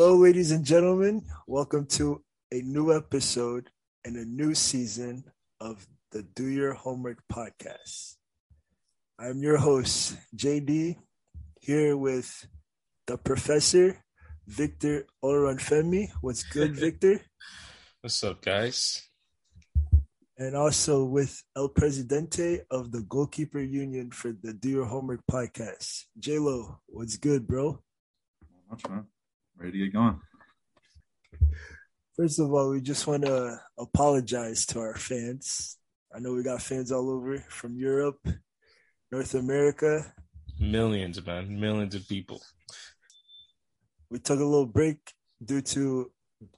Hello, ladies and gentlemen. Welcome to a new episode and a new season of the Do Your Homework podcast. I'm your host, JD, here with the professor, Victor Olorunfemi. What's good, Victor? What's up, guys? And also with El Presidente of the Goalkeeper Union for the Do Your Homework podcast. J-Lo, what's good, bro? Not much, man. Ready to get going. First of all, we just want to apologize to our fans. I know we got fans all over from Europe, North America. Millions, man. Millions of people. We took a little break due to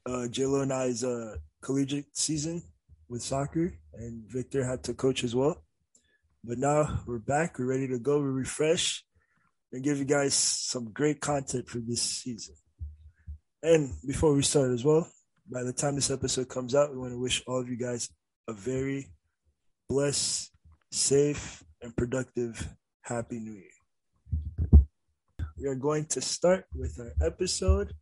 uh, JLo and I's uh, collegiate season with soccer, and Victor had to coach as well. But now we're back. We're ready to go. We're refreshed and give you guys some great content for this season. And before we start as well, by the time this episode comes out, we want to wish all of you guys a very blessed, safe, and productive Happy New Year. We are going to start with our episode,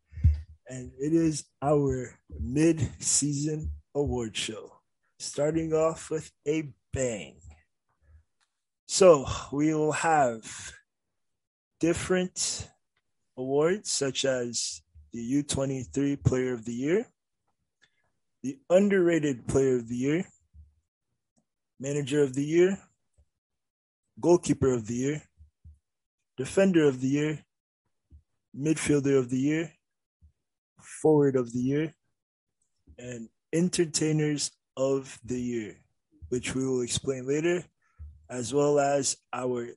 and it is our mid season award show, starting off with a bang. So, we will have different awards such as the U23 Player of the Year, the Underrated Player of the Year, Manager of the Year, Goalkeeper of the Year, Defender of the Year, Midfielder of the Year, Forward of the Year, and Entertainers of the Year, which we will explain later, as well as our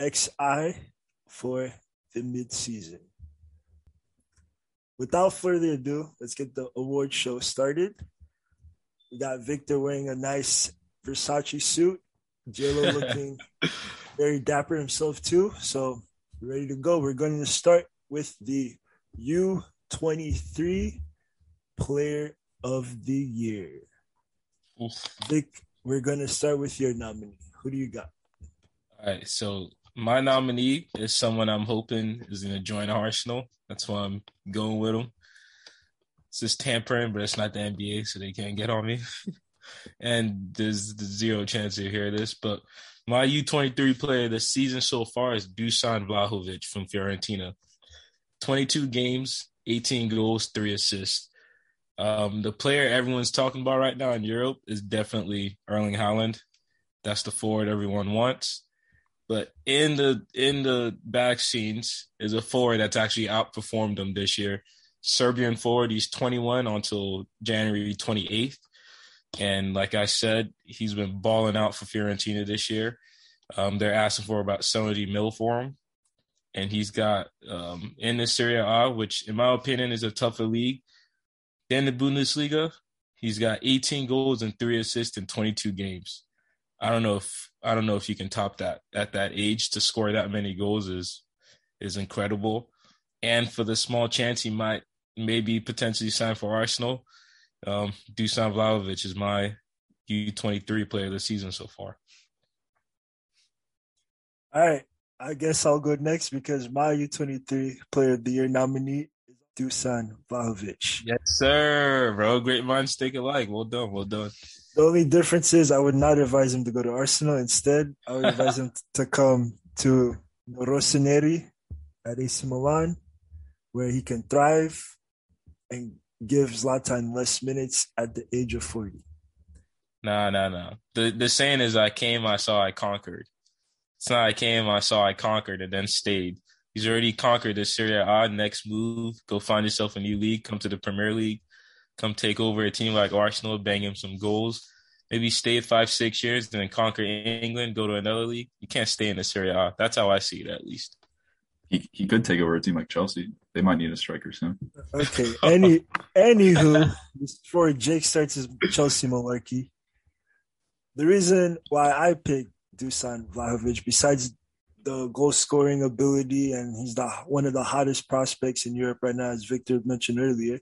XI for the mid season without further ado, let's get the award show started. We got Victor wearing a nice Versace suit, JLo looking very dapper himself too. So ready to go. We're going to start with the U23 Player of the Year. Oof. Vic, we're going to start with your nominee. Who do you got? All right. So my nominee is someone I'm hoping is going to join Arsenal. That's why I'm going with him. It's just tampering, but it's not the NBA, so they can't get on me. and there's, zero chance to hear this, but my U23 player this season so far is Dusan Vlahovic from Fiorentina. 22 games, 18 goals, three assists. Um, the player everyone's talking about right now in Europe is definitely Erling Haaland. That's the forward everyone wants. But in the in the back scenes is a forward that's actually outperformed them this year. Serbian forward, he's 21 until January 28th. And like I said, he's been balling out for Fiorentina this year. Um, they're asking for about 70 mil for him. And he's got um, in the Serie A, which in my opinion is a tougher league than the Bundesliga. He's got 18 goals and three assists in 22 games. I don't know if I don't know if you can top that at that age to score that many goals is is incredible. And for the small chance he might maybe potentially sign for Arsenal, um, Dusan Vlahovic is my U23 player of the season so far. All right. I guess I'll go next because my U23 player of the year nominee Dusan Vlahovic. Yes, sir, bro. Great minds think alike. Well done. Well done. The only difference is I would not advise him to go to Arsenal. Instead, I would advise him to come to Rossoneri at AC Milan, where he can thrive and give Zlatan less minutes at the age of 40. No, no, no. The the saying is I came, I saw, I conquered. It's not I came, I saw, I conquered, and then stayed. He's already conquered the Serie A. Next move, go find yourself a new league, come to the Premier League, come take over a team like Arsenal, bang him some goals. Maybe stay five, six years, then conquer England, go to another league. You can't stay in the Serie A. That's how I see it, at least. He he could take over a team like Chelsea. They might need a striker soon. Okay. Any anywho, before Jake starts his Chelsea malarkey, the reason why I picked Dusan Vlahovic, besides the goal scoring ability, and he's the one of the hottest prospects in Europe right now, as Victor mentioned earlier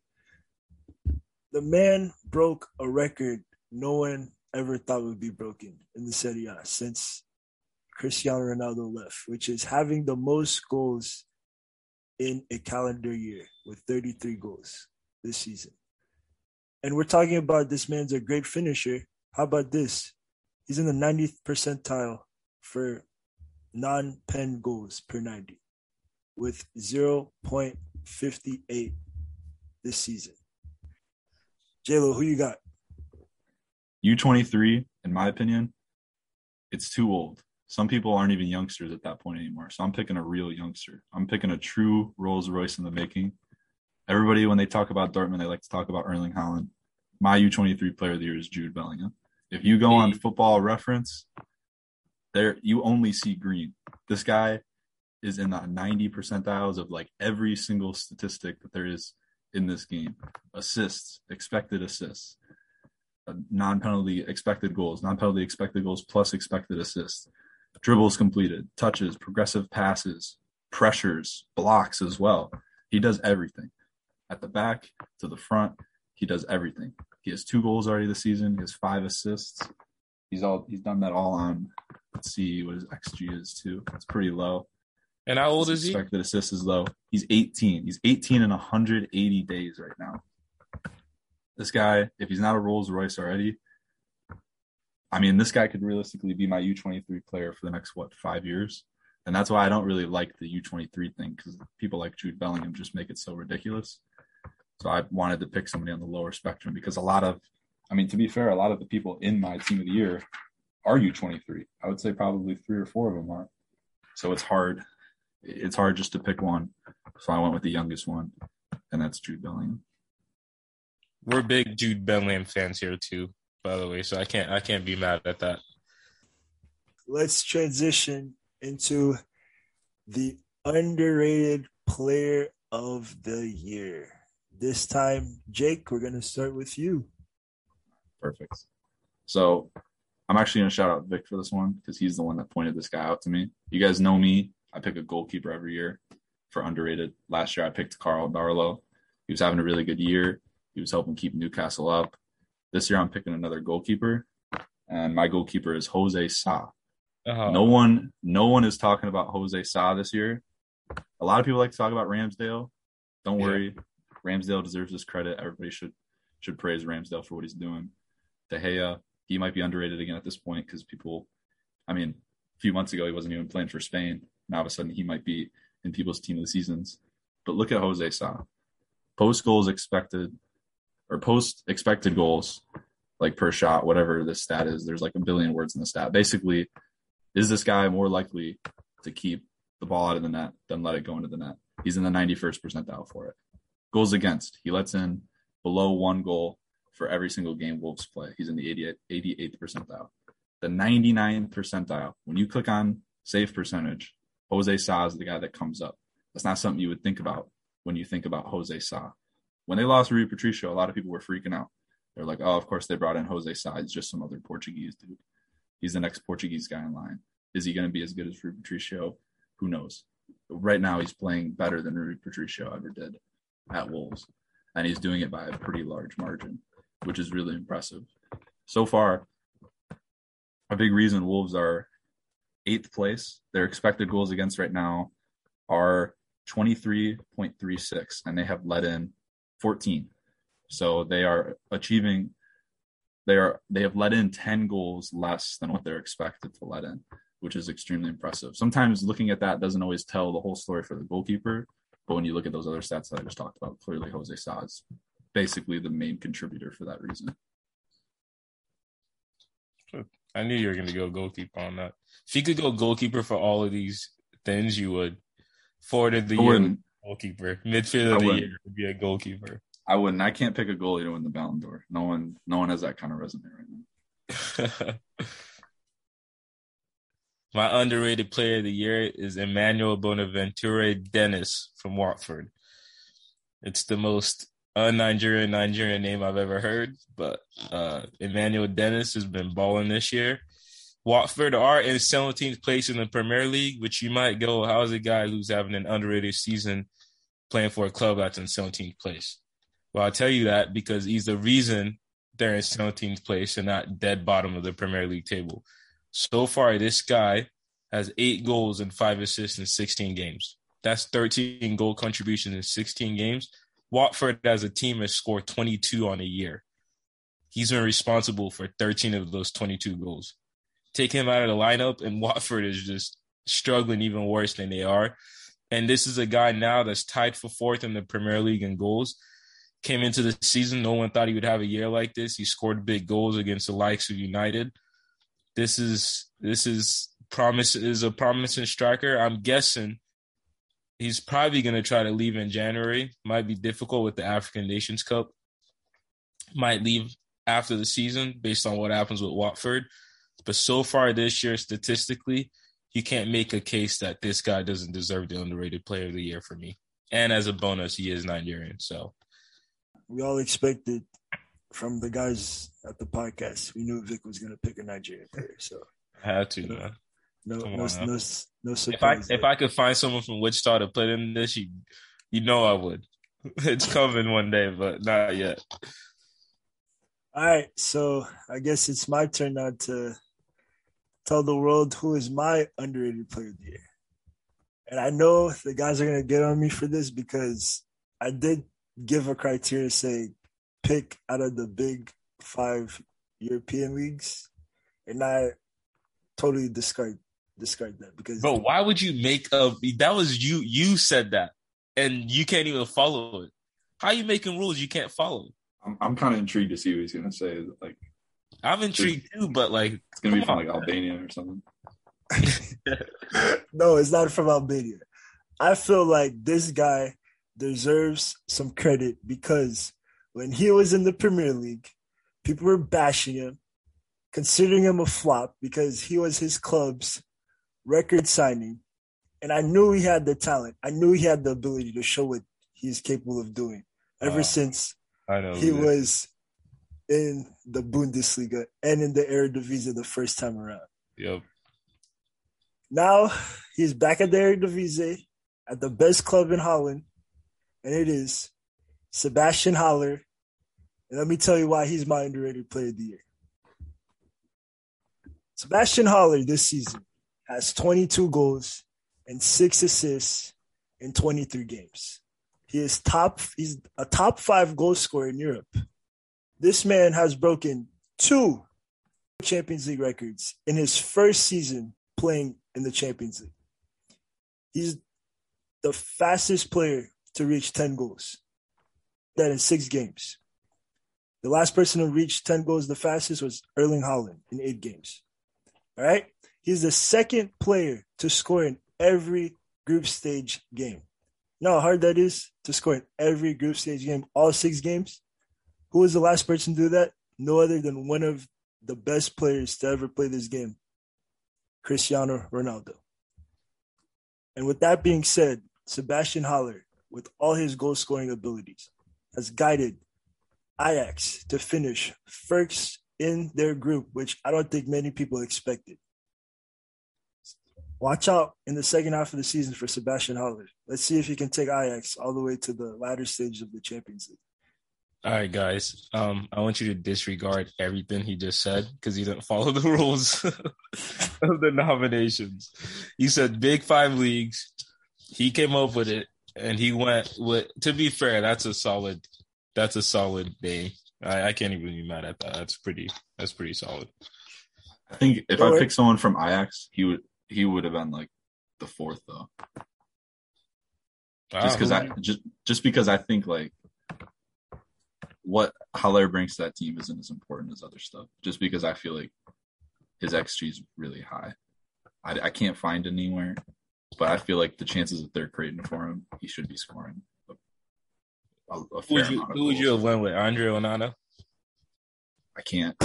the man broke a record no one ever thought would be broken in the Serie A since Cristiano Ronaldo left, which is having the most goals in a calendar year with 33 goals this season. And we're talking about this man's a great finisher. How about this? He's in the 90th percentile for non pen goals per 90 with 0.58 this season. JLo, who you got? U23, in my opinion, it's too old. Some people aren't even youngsters at that point anymore. So I'm picking a real youngster. I'm picking a true Rolls Royce in the making. Everybody, when they talk about Dortmund, they like to talk about Erling Haaland. My U23 player of the year is Jude Bellingham. If you go on football reference, there you only see green. This guy is in the 90 percentiles of like every single statistic that there is in this game. Assists, expected assists, uh, non-penalty expected goals, non-penalty expected goals plus expected assists, dribbles completed, touches, progressive passes, pressures, blocks as well. He does everything. At the back to the front, he does everything. He has two goals already this season. He has five assists. He's all he's done that all on let's see what his XG is too. It's pretty low. And how old is he? expected assist is low. He's 18. He's 18 in 180 days right now. This guy, if he's not a Rolls Royce already, I mean, this guy could realistically be my U23 player for the next what five years, and that's why I don't really like the U23 thing because people like Jude Bellingham just make it so ridiculous. So I wanted to pick somebody on the lower spectrum because a lot of, I mean, to be fair, a lot of the people in my team of the year are you 23? I would say probably three or four of them are. So it's hard. It's hard just to pick one. So I went with the youngest one, and that's Jude Bellingham. We're big Jude Bellingham fans here too, by the way. So I can't I can't be mad at that. Let's transition into the underrated player of the year. This time, Jake, we're going to start with you. Perfect. So I'm actually going to shout out Vic for this one because he's the one that pointed this guy out to me. You guys know me. I pick a goalkeeper every year for underrated. Last year, I picked Karl Darlow. He was having a really good year. He was helping keep Newcastle up. This year, I'm picking another goalkeeper, and my goalkeeper is Jose Sa. Oh, No one, no one is talking about Jose Sa this year. A lot of people like to talk about Ramsdale. Don't Yeah. worry, Ramsdale deserves his credit. Everybody should should praise Ramsdale for what he's doing. De Gea, he might be underrated again at this point because people, I mean, a few months ago he wasn't even playing for Spain. Now all of a sudden he might be in people's team of the seasons. But look at Jose Sa. Post goals expected, or post expected goals, like per shot, whatever the stat is. There's like a billion words in the stat. Basically, is this guy more likely to keep the ball out of the net than let it go into the net? He's in the 91st percentile for it. Goals against, he lets in below one goal for every single game Wolves play. He's in the 88, 88th percentile. The 99th percentile, when you click on save percentage, Jose Sa is the guy that comes up. That's not something you would think about when you think about Jose Sa. When they lost Rui Patricio, a lot of people were freaking out. They're like, oh, of course they brought in Jose Sa. He's just some other Portuguese dude. He's the next Portuguese guy in line. Is he going to be as good as Rui Patricio? Who knows? Right now, he's playing better than Rui Patricio ever did at Wolves. And he's doing it by a pretty large margin, which is really impressive. So far, a big reason Wolves are eighth place. Their expected goals against right now are 23.36, and they have let in 14. So they are achieving they are they have let in 10 goals less than what they're expected to let in, which is extremely impressive. Sometimes looking at that doesn't always tell the whole story for the goalkeeper, but when you look at those other stats that I just talked about, clearly Jose Sa is basically the main contributor for that reason. I knew you were going to go goalkeeper on that. If you could go goalkeeper for all of these things, you would. Forward of the I year, wouldn't. goalkeeper. Midfield I of the wouldn't. year would be a goalkeeper. I wouldn't. I can't pick a goalie to win the Ballon d'Or. No one, no one has that kind of resume right now. My underrated player of the year is Emmanuel Bonaventure Dennis from Watford. It's the most un-Nigerian Nigerian name I've ever heard, but uh, Emmanuel Dennis has been balling this year. Watford are in 17th place in the Premier League, which you might go, how is a guy who's having an underrated season playing for a club that's in 17th place? Well, I'll tell you that because he's the reason they're in 17th place and not dead bottom of the Premier League table. So far, this guy has eight goals and five assists in 16 games. That's 13 goal contributions in 16 games. Watford as a team has scored 22 on a year. He's been responsible for 13 of those 22 goals. Take him out of the lineup, and Watford is just struggling even worse than they are. And this is a guy now that's tied for fourth in the Premier League in goals. Came into the season, no one thought he would have a year like this. He scored big goals against the likes of United. This is this is promise is a promising striker. I'm guessing he's probably going to try to leave in January. Might be difficult with the African Nations Cup. Might leave after the season based on what happens with Watford. But so far this year, statistically, you can't make a case that this guy doesn't deserve the underrated player of the year for me. And as a bonus, he is Nigerian. So we all expected from the guys at the podcast, we knew Vic was going to pick a Nigerian player. So I had to, man. No, no, no, no, surprise. If I if I could find someone from Wichita to put in this, you you know I would. It's coming one day, but not yet. All right, so I guess it's my turn now to tell the world who is my underrated player of the year. And I know the guys are gonna get on me for this because I did give a criteria say pick out of the big five European leagues, and I totally discard discard that because bro, why would you make a that was you you said that and you can't even follow it. How are you making rules you can't follow? I'm I'm kind of intrigued to see what he's gonna say. Like, I'm intrigued too, but like it's gonna be from on. like Albania or something. no, it's not from Albania. I feel like this guy deserves some credit because when he was in the Premier League, people were bashing him, considering him a flop because he was his club's record signing. And I knew he had the talent. I knew he had the ability to show what he's capable of doing ever uh, since he was in the Bundesliga and in the Eredivisie the first time around. Yep. Now he's back at the Eredivisie at the best club in Holland, and it is Sebastian Haller. And let me tell you why he's my underrated player of the year. Sebastian Haller this season has 22 goals and six assists in 23 games. He is top. He's a top five goal scorer in Europe. This man has broken two Champions League records in his first season playing in the Champions League. He's the fastest player to reach 10 goals. That in six games. The last person to reach 10 goals the fastest was Erling Haaland in eight games. All right. He's the second player to score in every group stage game. You know how hard that is to score in every group stage game, all six games? Who was the last person to do that? No other than one of the best players to ever play this game, Cristiano Ronaldo. And with that being said, Sebastian Haller, with all his goal scoring abilities, has guided Ajax to finish first in their group, which I don't think many people expected. Watch out in the second half of the season for Sebastian Haller. Let's see if he can take Ajax all the way to the latter stage of the Champions League. All right, guys. Um, I want you to disregard everything he just said because he didn't follow the rules of the nominations. He said big five leagues. He came up with it, and he went with. To be fair, that's a solid. That's a solid name. I, I can't even be mad at that. That's pretty. That's pretty solid. I think if I pick someone from Ajax, he would he would have been like the fourth though. Wow. Just because I just just because I think like what Haller brings to that team isn't as important as other stuff. Just because I feel like his XG is really high. I, I can't find anywhere, but I feel like the chances that they're creating for him, he should be scoring. A, a who would you, who would you have went with? Andre Onana? I can't.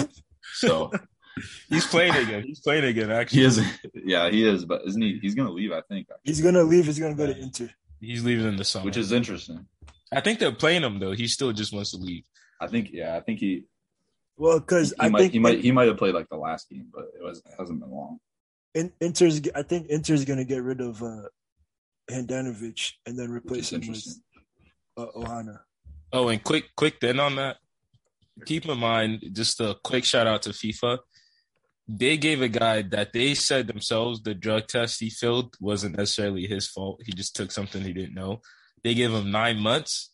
So He's playing again. He's playing again. Actually, he is. Yeah, he is. But isn't he? He's gonna leave. I think. Actually. He's gonna leave. He's gonna go to Inter. He's leaving in the summer, which is interesting. I think they're playing him though. He still just wants to leave. I think. Yeah, I think he. Well, because I might, think he might he might have played like the last game, but it was it hasn't been long. In, Inter's. I think Inter's gonna get rid of uh, Handanovic and then replace him with uh, Onana. Oh, and quick, quick then on that. Keep in mind, just a quick shout out to FIFA they gave a guy that they said themselves the drug test he failed wasn't necessarily his fault. He just took something he didn't know. They gave him nine months,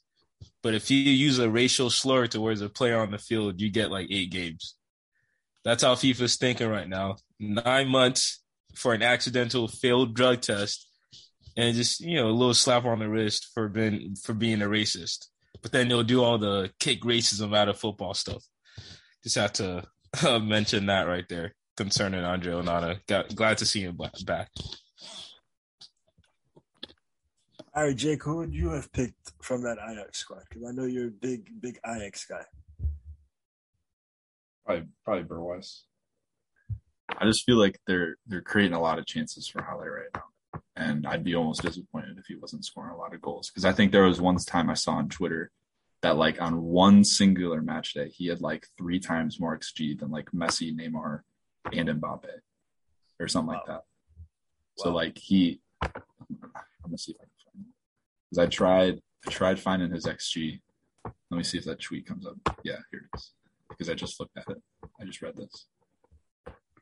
but if you use a racial slur towards a player on the field, you get like eight games. That's how FIFA's thinking right now. Nine months for an accidental failed drug test, and just you know a little slap on the wrist for being for being a racist. But then they'll do all the kick racism out of football stuff. Just have to uh, mention that right there concerning Andre Onana. Got, glad to see him back. All right, Jake, who would you have picked from that Ajax squad? Because I know you're a big, big Ajax guy. Probably, probably Berghuis. I just feel like they're they're creating a lot of chances for Haller right now, and I'd be almost disappointed if he wasn't scoring a lot of goals. Because I think there was one time I saw on Twitter that like on one singular match day he had like three times more xG than like Messi, Neymar, and Mbappe, or something wow. like that. Wow. So like he, I'm gonna see if I can find it because I tried I tried finding his xG. Let me see if that tweet comes up. Yeah, here it is. Because I just looked at it. I just read this.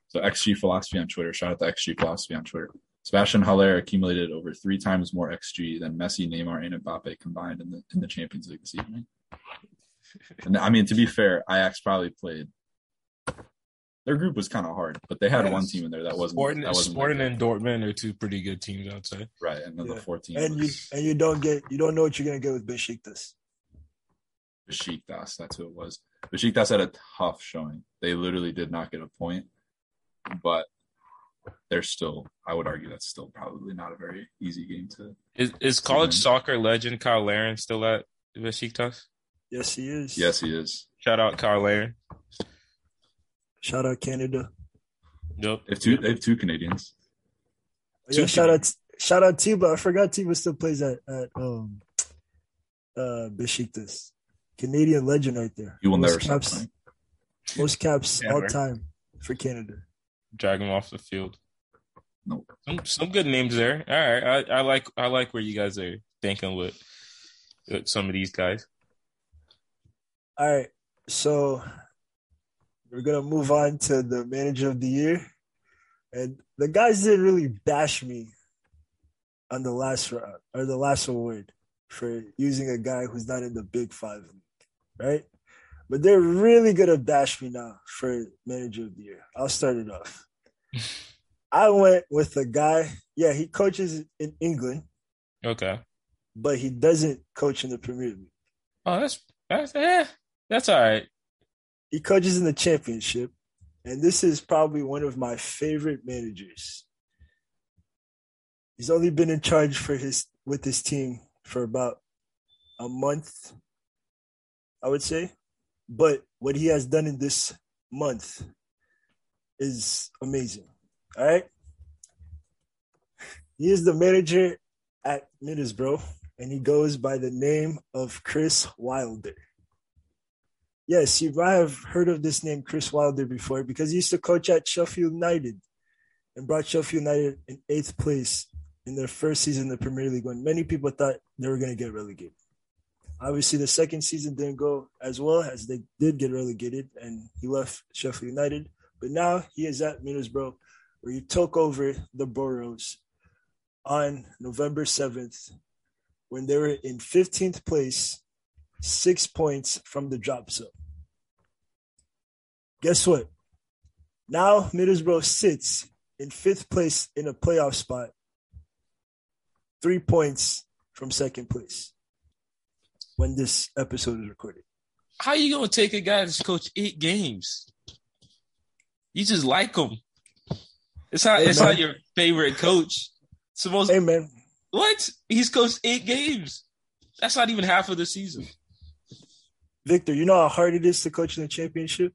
So XG philosophy on Twitter. Shout out to XG philosophy on Twitter. Sebastian Haller accumulated over three times more XG than Messi, Neymar, and Mbappe combined in the in the Champions League this evening. And I mean, to be fair, Ajax probably played. Their group was kind of hard, but they had yes. one team in there that wasn't. Sporting, that wasn't Sporting and Dortmund are two pretty good teams, I'd say. Right, and then yeah. the fourteen. And was... you and you don't get you don't know what you're gonna get with Besiktas. Besiktas, that's who it was. Besiktas had a tough showing. They literally did not get a point, but they're still. I would argue that's still probably not a very easy game to. Is is college win. soccer legend Cyle Larin still at Besiktas? Yes, he is. Yes, he is. Shout out Cyle Larin. Shout out Canada. Yep. They have two. They have two Canadians. Oh, yeah, shout out. Shout out Tiba. I forgot Tiba still plays at at um uh Besiktas. Canadian legend right there. You will most never caps, stop playing. Most caps all time for Canada. Drag him off the field. Nope. Some, some good names there. All right, I, I like I like where you guys are thinking with, with some of these guys. All right, so we're gonna move on to the manager of the year, and the guys didn't really bash me on the last round or the last award for using a guy who's not in the Big Five right? But they're really gonna bash me now for manager of the year. I'll start it off. I went with a guy. Yeah, he coaches in England. Okay. But he doesn't coach in the Premier League. Oh, that's that's yeah, that's all right. He coaches in the Championship, and this is probably one of my favorite managers. He's only been in charge for his with his team for about a month, I would say. But what he has done in this month is amazing. All right. He is the manager at Middlesbrough, and he goes by the name of Chris Wilder. Yes, you might have heard of this name, Chris Wilder, before because he used to coach at Sheffield United and brought Sheffield United in eighth place in their first season in the Premier League when many people thought they were going to get relegated. Obviously, the second season didn't go as well as they did get relegated, and he left Sheffield United. But now he is at Middlesbrough, where he took over the Boroughs on November 7th when they were in 15th place, six points from the drop zone. Guess what? Now Middlesbrough sits in fifth place in a playoff spot, three points from second place when this episode is recorded. How are you gonna take a guy that's coached eight games? You just like him. It's not. Hey, it's man. not your favorite coach. It's most. Hey man, what? He's coached eight games. That's not even half of the season. Victor, you know how hard it is to coach in the championship.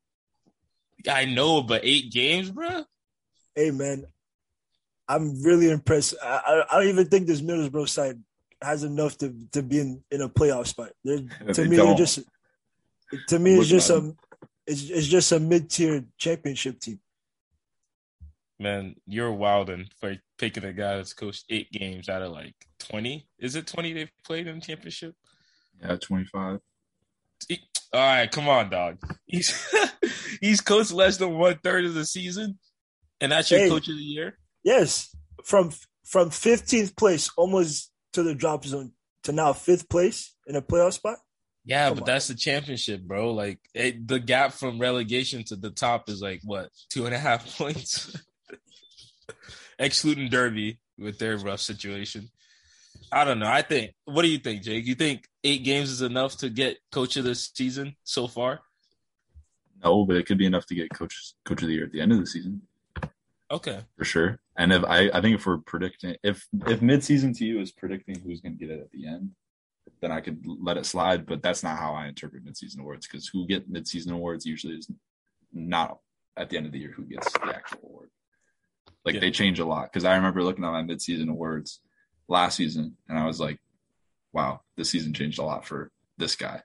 I know, but eight games, bro. Hey man, I'm really impressed. I, I, I don't even think this Middlesbrough side has enough to to be in, in a playoff spot. They're, to me, they're just to me it's just a it's, it's just a mid tier championship team. Man, you're wilding for picking a guy that's coached eight games out of like twenty. Is it twenty they've played in the championship? Yeah, twenty five. All right, come on, dog. He's he's coached less than one third of the season. And that's your Hey. coach of the year? Yes, from from 15th place almost to the drop zone to now fifth place in a playoff spot. Yeah, Come but on. that's the championship, bro. Like it, the gap from relegation to the top is like what two and a half points, excluding Derby with their rough situation. I don't know. I think. What do you think, Jake? You think eight games is enough to get coach of the season so far? No, but it could be enough to get coach coach of the year at the end of the season Okay. for sure. And if I, I think if we're predicting, if if midseason to you is predicting who's going to get it at the end, then I could let it slide. But that's not how I interpret midseason awards because who get midseason awards usually is not at the end of the year who gets the actual award. Like Yeah. they change a lot because I remember looking at my midseason awards last season and I was like, wow, this season changed a lot for this guy.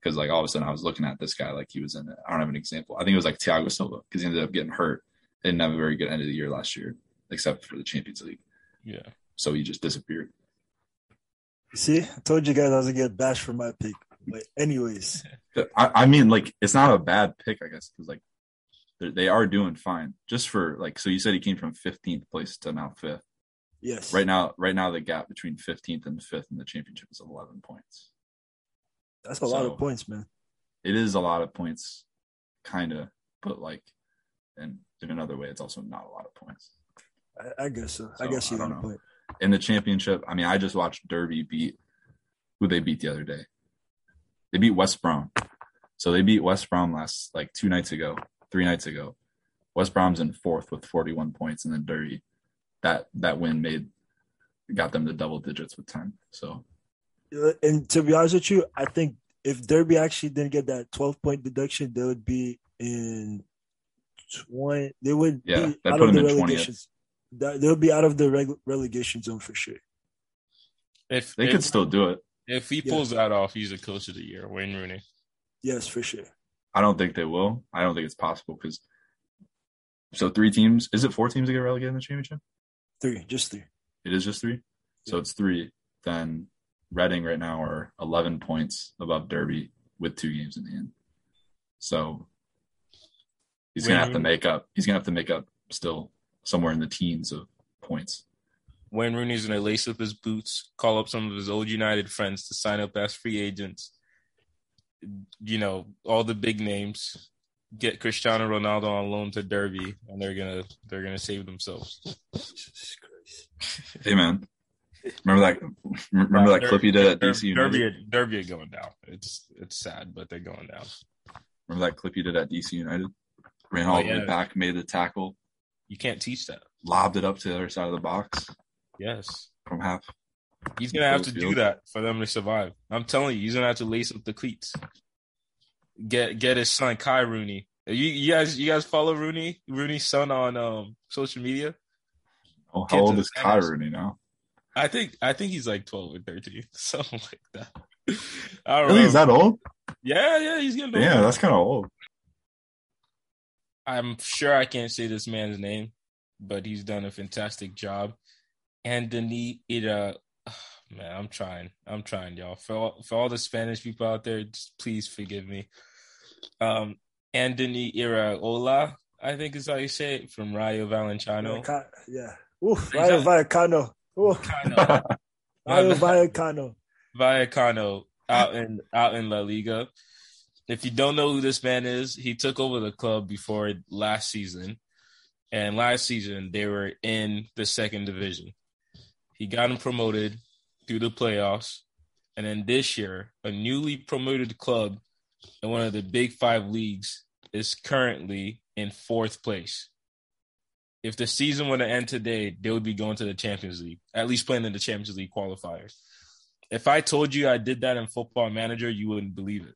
Because like all of a sudden I was looking at this guy like he was in it. I don't have an example. I think it was like Thiago Silva because he ended up getting hurt. Didn't have a very good end of the year last year, except for the Champions League. Yeah. So he just disappeared. See, I told you guys I was gonna get bashed for my pick. But anyways, I, I mean, like it's not a bad pick, I guess, because like they are doing fine. Just for like, so you said he came from 15th place to now fifth. Yes, Right now, right now the gap between 15th and fifth in the championship is 11 points. That's a lot of points, man. It is a lot of points, kind of, but like, and in another way, it's also not a lot of points. I, I guess so. I guess you I got don't know. point. in the championship. I mean, I just watched Derby beat who they beat the other day. They beat West Brom. So they beat West Brom last like two nights ago, three nights ago. West Brom's in fourth with 41 points, and then Derby that that win made got them to double digits with 10. So Uh, And to be honest with you, I think if Derby actually didn't get that 12 point deduction, they would be in 20. They would Yeah, be that out put of them the in 20th. relegation. That- They would be out of the reg- relegation zone for sure. If they if, could still do it. if he Yeah. pulls that off, he's the coach of the year, Wayne Rooney. Yes, for sure. I don't think they will. I don't think it's possible because so three teams. Is it four teams that get relegated in the championship? Three, just three. It is just three. So Yeah. it's three. Then Reading right now are 11 points above Derby with two games in hand. So he's going to have to make up. He's going to have to make up still somewhere in the teens of points. Wayne Rooney's gonna lace up his boots, call up some of his old United friends to sign up as free agents. You know, all the big names. Get Cristiano Ronaldo on loan to Derby, and they're gonna they're gonna save themselves. Jesus Christ. Hey, man. Remember that? Remember that clip you did at DC United? Derby, are- Derby are going down. It's it's sad, but they're going down. Remember that clip you did at DC United? Ran Oh, all the way back, made the tackle, You can't teach that. lobbed it up to the other side of the box Yes, from half. he's gonna have to do that for them to survive. I'm telling you, he's gonna have to lace up the cleats. Get get his son Kai Rooney. You, you guys, you guys follow Rooney, Rooney's son on um social media. Oh, how old is Kai. Rooney now? I think I think he's like 12 or 13, something like that. I Really? Is that old? yeah, yeah, he's getting Yeah, that's kind of old. I'm sure I can't say this man's name, but he's done a fantastic job. And Anthony Ira, man, I'm trying, I'm trying, y'all. For all, for all the Spanish people out there, just please forgive me. Um, Anthony Iraola, I think is how you say it, from Rayo Vallecano. Vallecano, Yeah. Oof, Rayo Vallecano. Vallecano. Rayo. Vallecano. Vallecano out in out in La Liga. If you don't know who this man is, he took over the club before last season, and last season they were in the second division. He got him promoted through the playoffs, and then this year, a newly promoted club in one of the big five leagues is currently in fourth place. If the season were to end today, they would be going to the Champions League, at least playing in the Champions League qualifiers. If I told you I did that in Football Manager, you wouldn't believe it.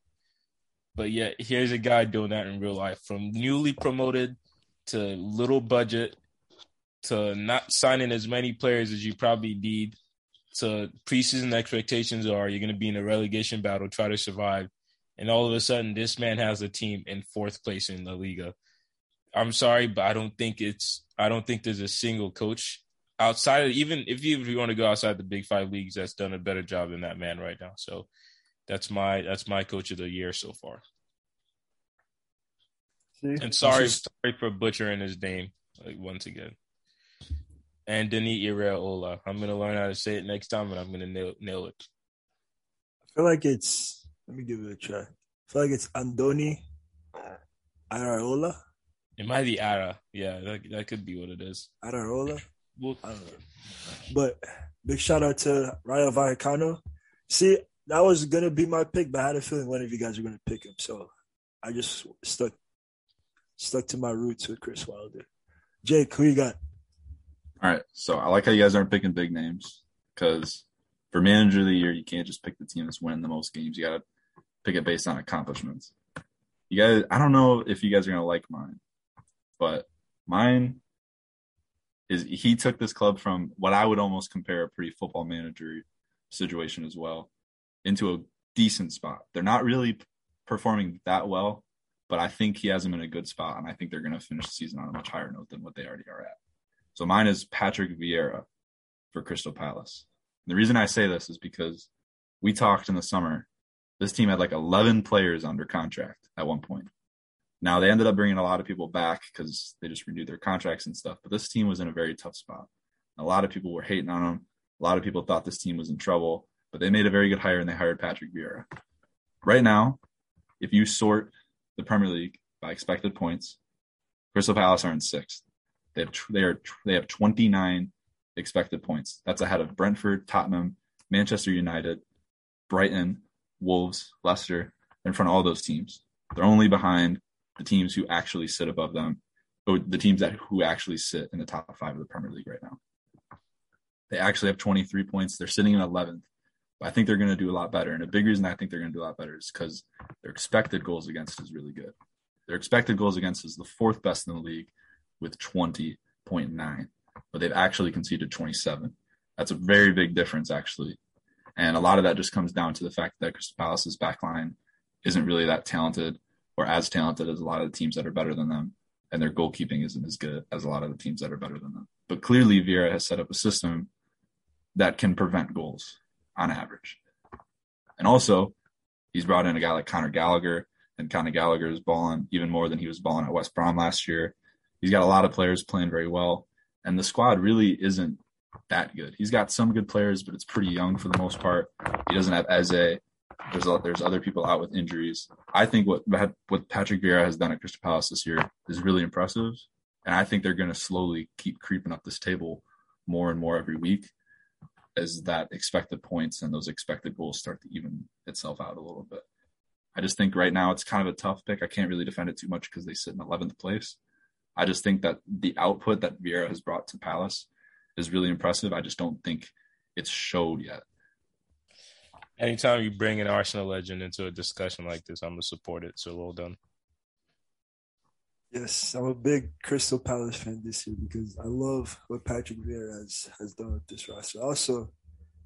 But yet, here's a guy doing that in real life from newly promoted to little budget to not signing as many players as you probably need to preseason expectations are you're going to be in a relegation battle, try to survive. And all of a sudden, this man has a team in fourth place in La Liga. I'm sorry, but I don't think it's, I don't think there's a single coach outside of even if you, if you want to go outside the big five leagues that's done a better job than that man right now. So that's my that's my coach of the year so far. See? And sorry, sorry for butchering his name. like once again. And Denis Iraola. I'm gonna learn how to say it next time, and I'm gonna nail, nail it. I feel like it's. Let me give it a try. I feel like it's Andoni Araola. It might be Ara. Yeah, that, that could be what it is. Araola. Well, I don't know. But big shout out to Rayo Vallecano. See, that was gonna be my pick, but I had a feeling one of you guys were gonna pick him, so I just stuck stuck to my roots with Chris Wilder. Jake, who you got? All right. So I like how you guys aren't picking big names because for manager of the year, you can't just pick the team that's winning the most games. You got to pick it based on accomplishments. You guys, I don't know if you guys are to like mine, but mine is he took this club from what I would almost compare a pretty football manager situation as well into a decent spot. They're not really performing that well, but I think he has them in a good spot, and I think they're going to finish the season on a much higher note than what they already are at. So mine is Patrick Vieira for Crystal Palace. And the reason I say this is because we talked in the summer. This team had like 11 players under contract at one point. Now they ended up bringing a lot of people back because they just renewed their contracts and stuff. But this team was in a very tough spot. A lot of people were hating on them. A lot of people thought this team was in trouble, but they made a very good hire and they hired Patrick Vieira. Right now, if you sort the Premier League by expected points, Crystal Palace are in sixth. They have they are they have 29 expected points. That's ahead of Brentford, Tottenham, Manchester United, Brighton, Wolves, Leicester, in front of all those teams. They're only behind the teams who actually sit above them, or the teams that who actually sit in the top five of the Premier League right now. They actually have 23 points. They're sitting in 11th. But I think they're going to do a lot better. And a big reason I think they're going to do a lot better is because their expected goals against is really good. Their expected goals against is the fourth best in the league with 20.9, but they've actually conceded 27. That's a very big difference, actually. And a lot of that just comes down to the fact that Crystal Palace's backline isn't really that talented or as talented as a lot of the teams that are better than them. And their goalkeeping isn't as good as a lot of the teams that are better than them. But clearly, Vieira has set up a system that can prevent goals on average. And also, he's brought in a guy like Conor Gallagher, and Conor Gallagher is balling even more than he was balling at West Brom last year. He's got a lot of players playing very well, and the squad really isn't that good. He's got some good players, but it's pretty young for the most part. He doesn't have Eze. There's there's other people out with injuries. I think what what Patrick Vieira has done at Crystal Palace this year is really impressive, and I think they're going to slowly keep creeping up this table more and more every week as that expected points and those expected goals start to even itself out a little bit. I just think right now it's kind of a tough pick. I can't really defend it too much because they sit in 11th place. I just think that the output that Vieira has brought to Palace is really impressive. I just don't think it's showed yet. Anytime you bring an Arsenal legend into a discussion like this, I'm gonna support it. So well done. Yes, I'm a big Crystal Palace fan this year because I love what Patrick Vieira has, has done with this roster. Also,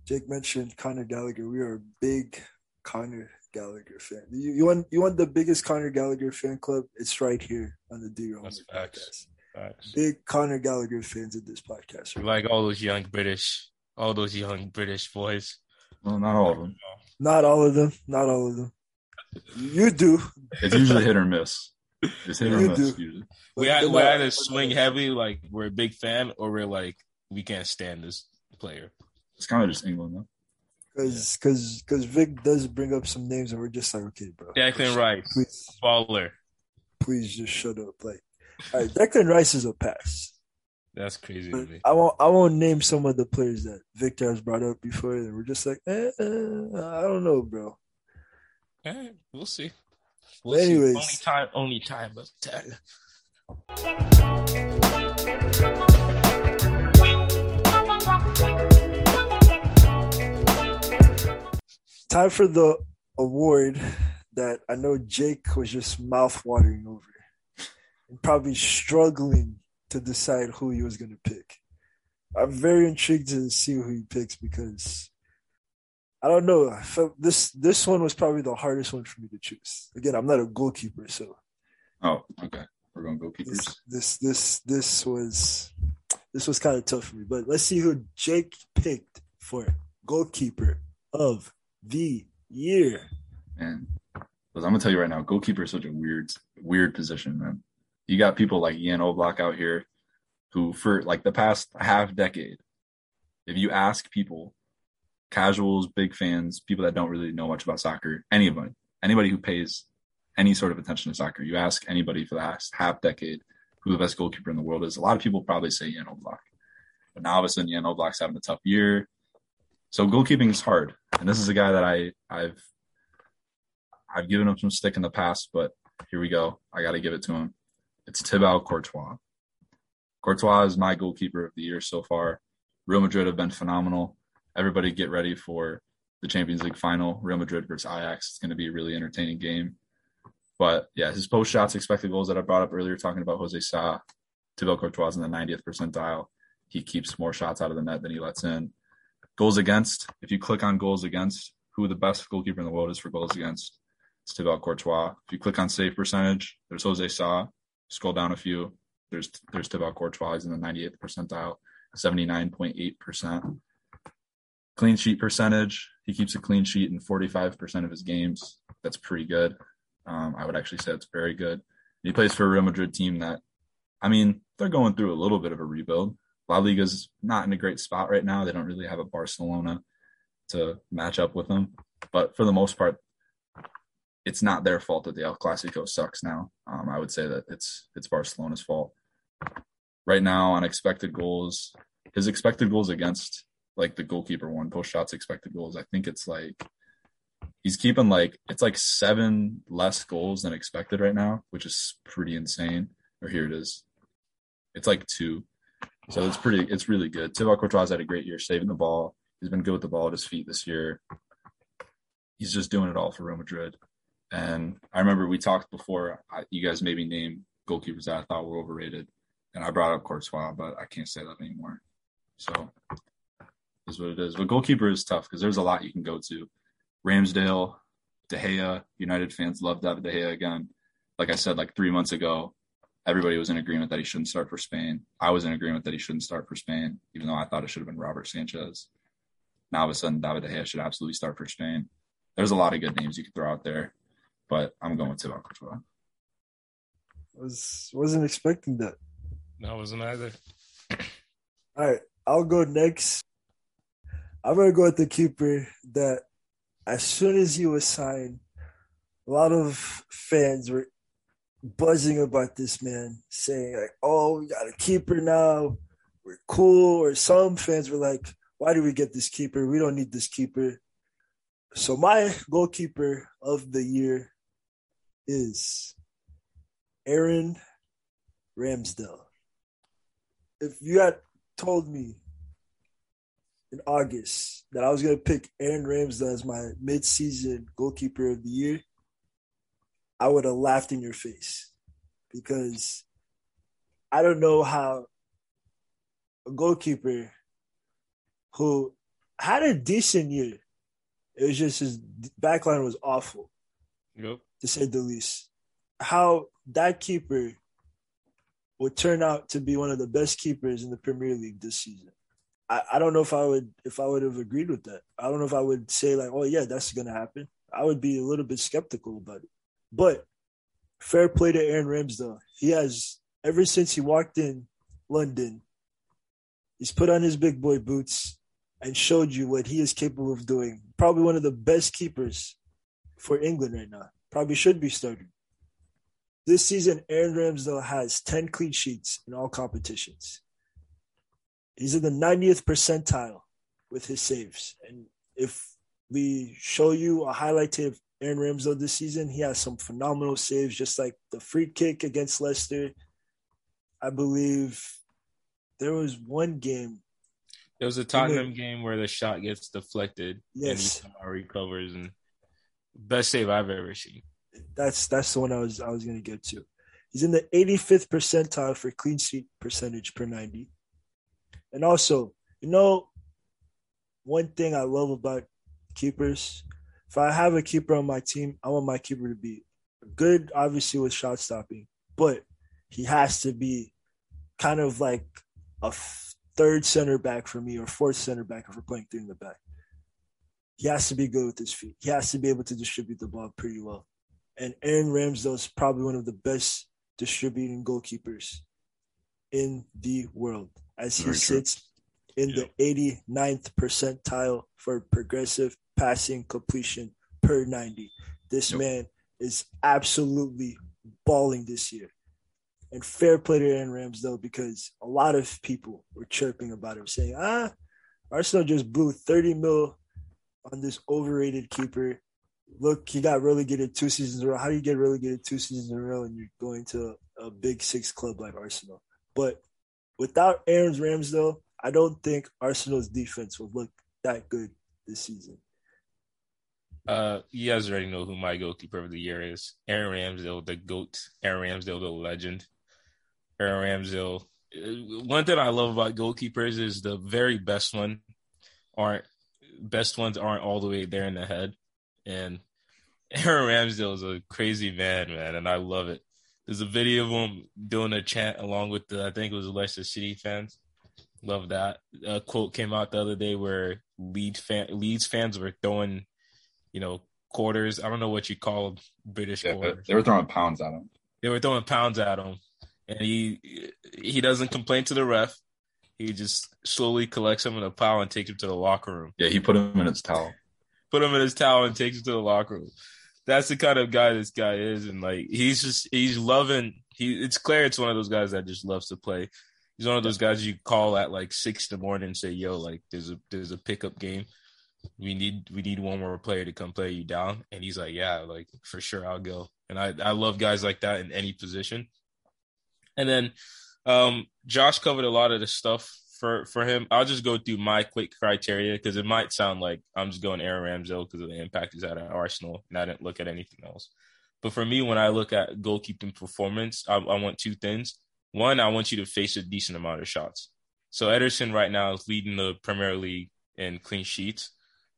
Jake mentioned Conor Gallagher. We are a big Conor Gallagher fan. You, you want you want the biggest Conor Gallagher fan club? It's right here on the D That's facts. Facts. Big Conor Gallagher fans of this podcast. Right? Like all those young British, all those young British boys. Well, not all of them. Not all of them. Not all of them. You do. It's usually hit or miss. It's hit or miss usually. We, had, we either swing heavy, like we're a big fan, or we're like we can't stand this player. It's kind of just England though. Because because because Vic does bring up some names, and we're just like, okay, bro. Declan Rice, please, baller. Please just shut up. Like, all right, Declan Rice is a pass. That's crazy to me. I won't. I won't name some of the players that Victor has brought up before, and we're just like, eh, eh, I don't know, bro. Eh, we'll see. We'll anyways, see. only time, only time. Time for the award that I know Jake was just mouth watering over and probably struggling to decide who he was going to pick. I'm very intrigued to see who he picks because I don't know. I felt this this one was probably the hardest one for me to choose. Again, I'm not a goalkeeper, so. Oh, okay. We're going goalkeepers. This this this, this was this was kind of tough for me, but let's see who Jake picked for goalkeeper of the year. Man, because I'm gonna tell you right now, goalkeeper is such a weird weird position, man. You got people like Jan Oblak out here who for like the past half decade, if you ask people, casuals, big fans, people that don't really know much about soccer, anybody, anybody who pays any sort of attention to soccer, you ask anybody for the last half decade who the best goalkeeper in the world is. A lot of people probably say Jan Oblak. But now all of a sudden Jan Oblak's having a tough year. So goalkeeping is hard. And this is a guy that I I've I've given him some stick in the past, but here we go. I got to give it to him. It's Thibaut Courtois. Courtois is my goalkeeper of the year so far. Real Madrid have been phenomenal. Everybody get ready for the Champions League final, Real Madrid versus Ajax. It's going to be a really entertaining game. But yeah, his post shots, expected goals that I brought up earlier, talking about Jose Sa, Thibaut Courtois in the 90th percentile. He keeps more shots out of the net than he lets in. Goals against, if you click on goals against, who the best goalkeeper in the world is for goals against, it's Thibaut Courtois. If you click on save percentage, there's Jose Sa. Scroll down a few. There's there's Thibaut Courtois. In the 98th percentile, 79.8%. Clean sheet percentage. He keeps a clean sheet in 45% of his games. That's pretty good. Um, I would actually say it's very good. He plays for a Real Madrid team that, I mean, they're going through a little bit of a rebuild. La Liga's not in a great spot right now. They don't really have a Barcelona to match up with them. But for the most part, it's not their fault that the El Clasico sucks now. Um, I would say that it's it's Barcelona's fault. Right now, on expected goals, his expected goals against like the goalkeeper one, post shots expected goals, I think it's like he's keeping like it's like seven less goals than expected right now, which is pretty insane. Or here it is. It's like two. So it's pretty it's really good. Thibaut Courtois had a great year saving the ball. He's been good with the ball at his feet this year. He's just doing it all for Real Madrid. And I remember we talked before. You guys maybe name goalkeepers that I thought were overrated, and I brought up Courtois, but I can't say that anymore. So is what it is. But goalkeeper is tough because there's a lot you can go to. Ramsdale, De Gea, United fans love David De Gea again. Like I said, like three months ago, everybody was in agreement that he shouldn't start for Spain. I was in agreement that he shouldn't start for Spain, even though I thought it should have been Robert Sanchez. Now all of a sudden, David De Gea should absolutely start for Spain. There's a lot of good names you could throw out there but I'm going with Thibaut Courtois. Was wasn't expecting that. No, I wasn't either. All right, I'll go next. I'm gonna go with the keeper that, as soon as he was signed, a lot of fans were buzzing about this man, saying like, "Oh, we got a keeper now. We're cool." Or some fans were like, "Why do we get this keeper? We don't need this keeper." So my goalkeeper of the year is Aaron Ramsdale. If you had told me in August that I was going to pick Aaron Ramsdale as my mid-season goalkeeper of the year, I would have laughed in your face because I don't know how a goalkeeper who had a decent year, it was just his backline was awful. Yep to say the least. How that keeper would turn out to be one of the best keepers in the Premier League this season. I, I don't know if I would if I would have agreed with that. I don't know if I would say like, oh yeah, that's gonna happen. I would be a little bit skeptical about it. But fair play to Aaron Ramsdale. He has ever since he walked in London, he's put on his big boy boots and showed you what he is capable of doing. Probably one of the best keepers for England right now probably should be starting. This season, Aaron Ramsdale has 10 clean sheets in all competitions. He's in the 90th percentile with his saves. And if we show you a highlight tape of Aaron Ramsdale this season, he has some phenomenal saves, just like the free kick against Leicester. I believe there was one game. There was a Tottenham game where the shot gets deflected yes. and he recovers and Best save I've ever seen. That's that's the one I was I was gonna get to. He's in the 85th percentile for clean sheet percentage per 90. And also, you know, one thing I love about keepers, if I have a keeper on my team, I want my keeper to be good, obviously with shot stopping, but he has to be kind of like a third center back for me or fourth center back if we're playing three in the back he has to be good with his feet. He has to be able to distribute the ball pretty well. And Aaron Ramsdale is probably one of the best distributing goalkeepers in the world as he Very true. sits in the 89th percentile for progressive passing completion per 90. This Yep. man is absolutely balling this year. And fair play to Aaron Ramsdale because a lot of people were chirping about him, saying, ah, Arsenal just blew 30 mil on this overrated keeper. Look, he got relegated two seasons in a row. How do you get relegated two seasons in a row and you're going to a big six club like Arsenal? But without Aaron Ramsdale, I don't think Arsenal's defense will look that good this season. Uh, you guys already know who my goalkeeper of the year is. Aaron Ramsdale, the GOAT. Aaron Ramsdale, the legend. Aaron Ramsdale. uh, One thing I love about goalkeepers is the very best one aren't best ones aren't all the way there in the head. And Aaron Ramsdale is a crazy man, man, and I love it. There's a video of him doing a chant along with the I think it was Leicester City fans. Love that. A quote came out the other day where Leeds fan Leeds fans were throwing, you know, quarters. I don't know what you call British Yeah, quarters. they were throwing pounds at him. They were throwing pounds at him, and he he doesn't complain to the ref. He just slowly collects them in a pile and takes them to the locker room. Yeah, he put him in his towel. Put him in his towel and takes him to the locker room. That's the kind of guy this guy is, and like he's just he's loving. He it's clear it's one of those guys that just loves to play. He's one of those guys you call at like six in the morning and say, "Yo, like there's a there's a pickup game. We need we need one more player to come play you down." And he's like, "Yeah, like for sure, I'll go." And I I love guys like that in any position. And then um, Josh covered a lot of the stuff for for him. I'll just go through my quick criteria because it might sound like I'm just going Aaron Ramsdale because of the impact he's had at Arsenal, and I didn't look at anything else. But for me, when I look at goalkeeping performance, I, I want two things. One, I want you to face a decent amount of shots. So Ederson right now is leading the Premier League in clean sheets,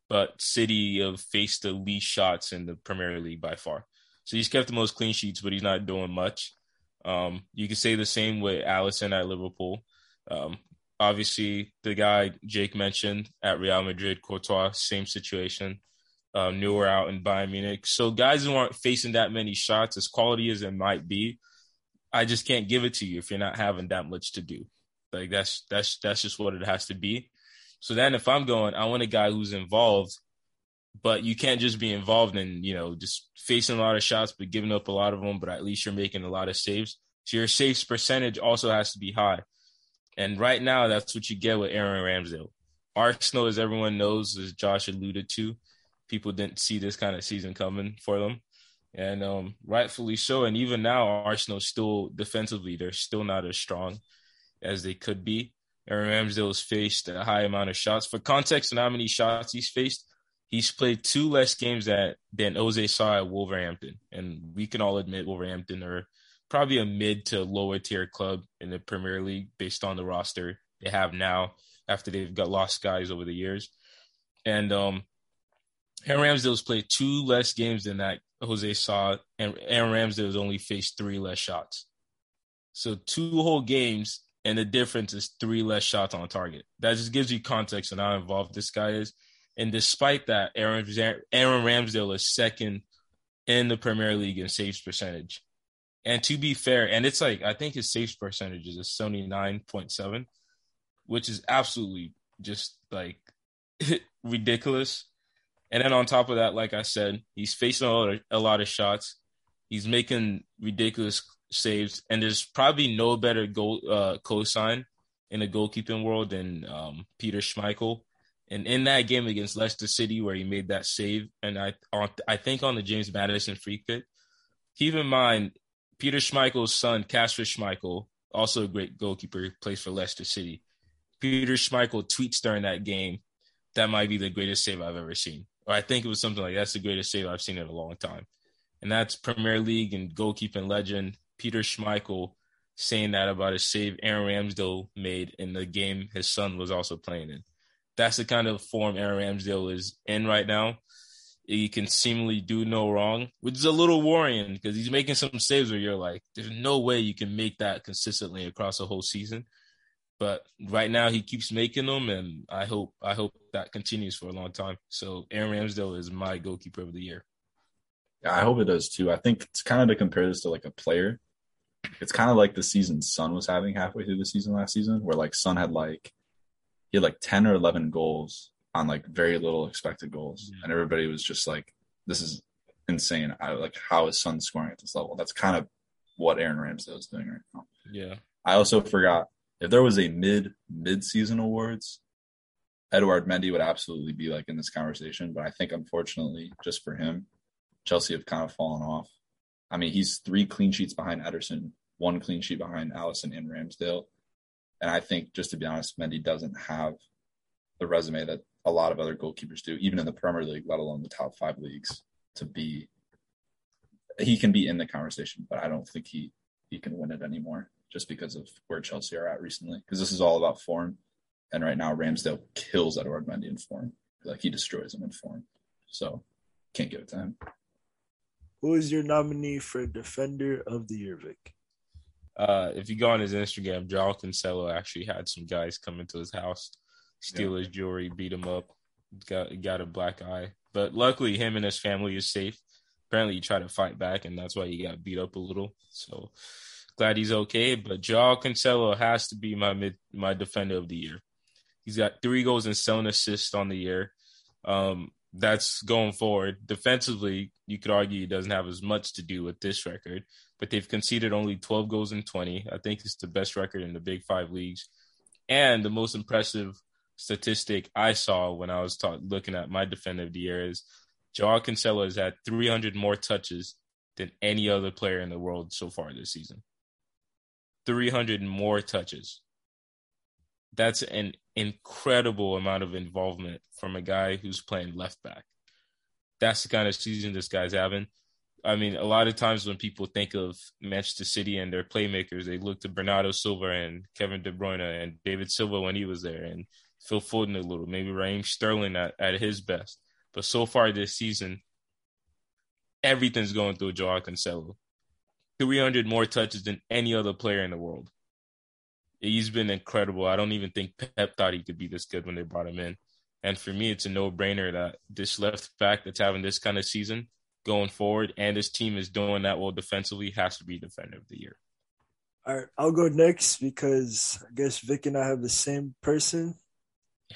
but City have faced the least shots in the Premier League by far. So he's kept the most clean sheets, but he's not doing much. Um, you could say the same with Alisson at Liverpool. Um, obviously, the guy Jake mentioned at Real Madrid, Courtois, same situation. Uh, Neuer out in Bayern Munich. So guys who aren't facing that many shots, as quality as it might be, I just can't give it to you if you're not having that much to do. Like that's that's that's just what it has to be. So then, if I'm going, I want a guy who's involved, but you can't just be involved in you know just facing a lot of shots but giving up a lot of them. But at least you're making a lot of saves. So your saves percentage also has to be high. And right now, that's what you get with Aaron Ramsdale. Arsenal, as everyone knows, as Josh alluded to, people didn't see this kind of season coming for them. And um, rightfully so. And even now, Arsenal still defensively, they're still not as strong as they could be. Aaron Ramsdale has faced a high amount of shots. For context on how many shots he's faced, he's played two less games that, than Jose Sa at Wolverhampton. And we can all admit Wolverhampton are probably a mid to lower tier club in the Premier League based on the roster they have now after they've got lost guys over the years. And um, Aaron Ramsdale's played two less games than that Jose Sa, and Aaron Ramsdale has only faced three less shots. So two whole games, and the difference is three less shots on target. That just gives you context on how involved this guy is. And despite that, Aaron Aaron Ramsdale is second in the Premier League in saves percentage. And to be fair, and it's like I think his saves percentage is a seventy nine point seven, which is absolutely just like ridiculous. And then on top of that, like I said, he's facing a lot of, a lot of shots. He's making ridiculous saves, and there's probably no better goal uh, cosign in the goalkeeping world than um, Peter Schmeichel. And in that game against Leicester City, where he made that save, and I on, I think on the James Maddison free kick. Keep in mind, Peter Schmeichel's son, Kasper Schmeichel, also a great goalkeeper, plays for Leicester City. Peter Schmeichel tweets during that game, "That might be the greatest save I've ever seen." Or I think it was something like that's the greatest save I've seen in a long time. And that's Premier League and goalkeeping legend Peter Schmeichel saying that about a save Aaron Ramsdale made in the game his son was also playing in. That's the kind of form Aaron Ramsdale is in right now. He can seemingly do no wrong, which is a little worrying because he's making some saves where you're like, there's no way you can make that consistently across a whole season. But right now he keeps making them, and I hope I hope that continues for a long time. So Aaron Ramsdale is my goalkeeper of the year. Yeah, I hope it does too. I think it's kind of to compare this to like a player. it's kind of like the season Son was having halfway through the season last season, where like Son had like he had like ten or eleven goals on like very little expected goals, Yeah. and everybody was just like, "This is insane." I like how is Son scoring at this level? That's kind of what Aaron Ramsdale is doing right now. Yeah. I also forgot if there was a mid mid season awards, Edouard Mendy would absolutely be like in this conversation. But I think unfortunately, just for him, Chelsea have kind of fallen off. I mean, he's three clean sheets behind Ederson, one clean sheet behind Alisson and Ramsdale. And I think, just to be honest, Mendy doesn't have the resume that a lot of other goalkeepers do, even in the Premier League, let alone the top five leagues, to be. He can be in the conversation, but I don't think he he can win it anymore just because of where Chelsea are at recently. Because this is all about form, and right now Ramsdale kills Edouard Mendy in form, like he destroys him in form. So can't give it to him. Who is your nominee for Defender of the Year, Vic? Uh, if you go on his Instagram, Joao Cancelo actually had some guys come into his house, steal his jewelry, beat him up, got got a black eye. But luckily, him and his family is safe. Apparently, he tried to fight back, and that's why he got beat up a little. So glad he's okay. But Joao Cancelo has to be my mid my defender of the year. He's got three goals and seven assists on the year. Um, that's going forward. Defensively, you could argue he doesn't have as much to do with this record, but they've conceded only 12 goals in 20. I think it's the best record in the Big Five leagues. And the most impressive statistic I saw when I was looking at my defender of the year is Joao Cancelo has had 300 more touches than any other player in the world so far this season. 300 more touches. That's an incredible amount of involvement from a guy who's playing left back. That's the kind of season this guy's having. I mean, a lot of times when people think of Manchester City and their playmakers, they look to Bernardo Silva and Kevin De Bruyne and David Silva when he was there, and Phil Foden a little, maybe Raheem Sterling at, at his best. But so far this season, everything's going through Joao Cancelo. 300 more touches than any other player in the world. He's been incredible. I don't even think Pep thought he could be this good when they brought him in. And for me, it's a no brainer that this left back that's having this kind of season going forward and this team is doing that well defensively has to be defender of the year. All right, I'll go next because I guess Vic and I have the same person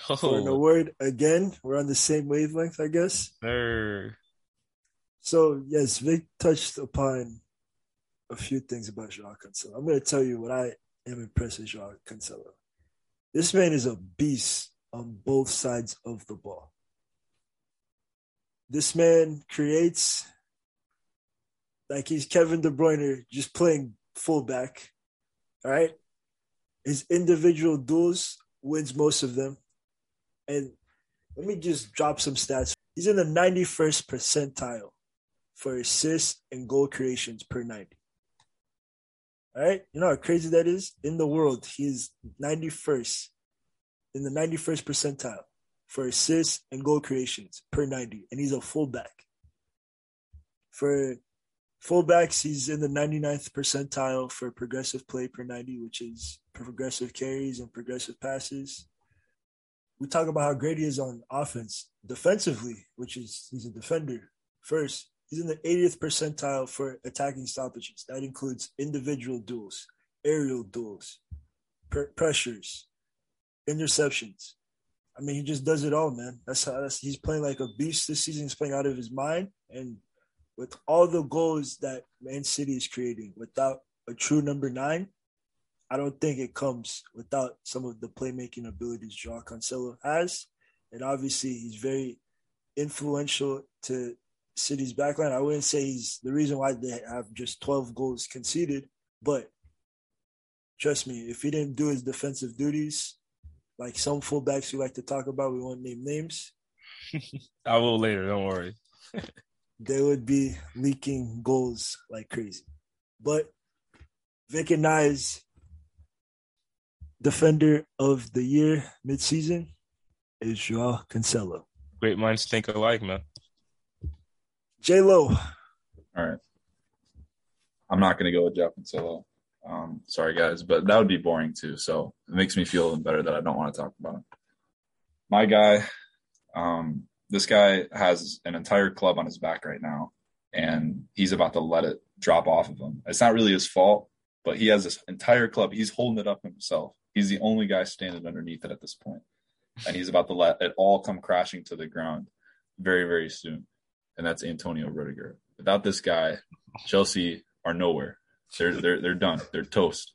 for an Oh, award again. We're on the same wavelength, I guess. sir. So yes, Vic touched upon a few things about Joao Cancelo. I'm going to tell you what I am impressed with Joao Cancelo. This man is a beast on both sides of the ball. This man creates like he's Kevin De Bruyne just playing fullback. All right. His individual duels wins most of them. And let me just drop some stats. He's in the 91st percentile for assists and goal creations per 90. All right. You know how crazy that is? In the world, he's 91st, in the 91st percentile for assists and goal creations per 90. And he's a fullback. For fullbacks, he's in the 99th percentile for progressive play per 90, which is progressive carries and progressive passes. We talk about how great he is on offense. Defensively, which is he's a defender first, He's in the 80th percentile for attacking stoppages. That includes individual duels, aerial duels, pressures, interceptions. I mean, he just does it all, man. That's how that's, he's playing like a beast this season. He's playing out of his mind, and with all the goals that Man City is creating, without a true number nine, I don't think it comes without some of the playmaking abilities Joao Cancelo has, and obviously he's very influential to City's backline. I wouldn't say he's the reason why they have just 12 goals conceded, but trust me, if he didn't do his defensive duties, like some fullbacks we like to talk about, we won't name names, I will later. Don't worry. they would be leaking goals like crazy. But Vic and I's defender of the year midseason is Joao Cancelo. Great minds think alike, man. J Lo, All right. I'm not going to go with Jeff and Solo. Um, sorry, guys, but that would be boring too. So it makes me feel better that I don't want to talk about him. My guy, um, this guy has an entire club on his back right now, and he's about to let it drop off of him. It's not really his fault, but he has this entire club. He's holding it up himself. He's the only guy standing underneath it at this point, and he's about to let it all come crashing to the ground very, very soon. And that's Antonio Rudiger. Without this guy, Chelsea are nowhere. They're they're they're done. They're toast.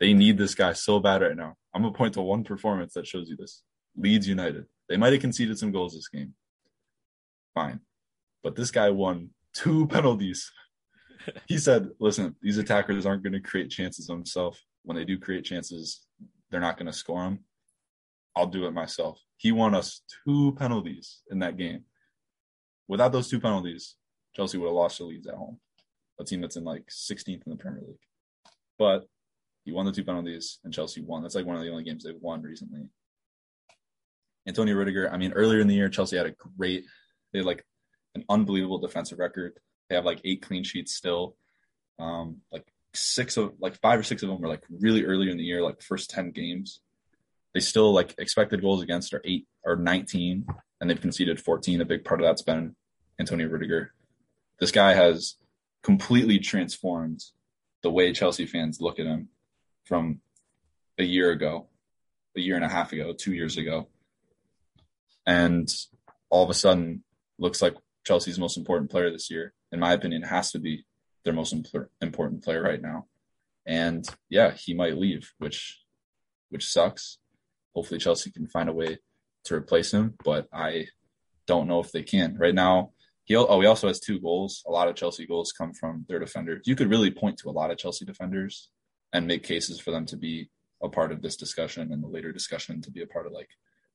They need this guy so bad right now. I'm gonna point to one performance that shows you this. Leeds United. They might have conceded some goals this game. Fine. But this guy won two penalties. he said, listen, these attackers aren't going to create chances themselves. When they do create chances, they're not going to score them. I'll do it myself. He won us two penalties in that game. Without those two penalties, Chelsea would have lost to Leeds at home, a team that's in like 16th in the Premier League. But he won the two penalties and Chelsea won. That's like one of the only games they've won recently. Antonio Rudiger, I mean, earlier in the year, Chelsea had a great, they had like an unbelievable defensive record. They have like eight clean sheets still. Um, like six of like five or six of them were like really early in the year, like first 10 games. They still like expected goals against are eight or 19, and they've conceded 14. A big part of that's been Antonio Rudiger. This guy has completely transformed the way Chelsea fans look at him from a year ago, a year and a half ago, two years ago. And all of a sudden looks like Chelsea's most important player this year. In my opinion, has to be their most important player right now. And yeah, he might leave, which which sucks. Hopefully Chelsea can find a way to replace him, but I don't know if they can. Right now, he oh he also has two goals. A lot of Chelsea goals come from their defenders. You could really point to a lot of Chelsea defenders and make cases for them to be a part of this discussion and the later discussion to be a part of like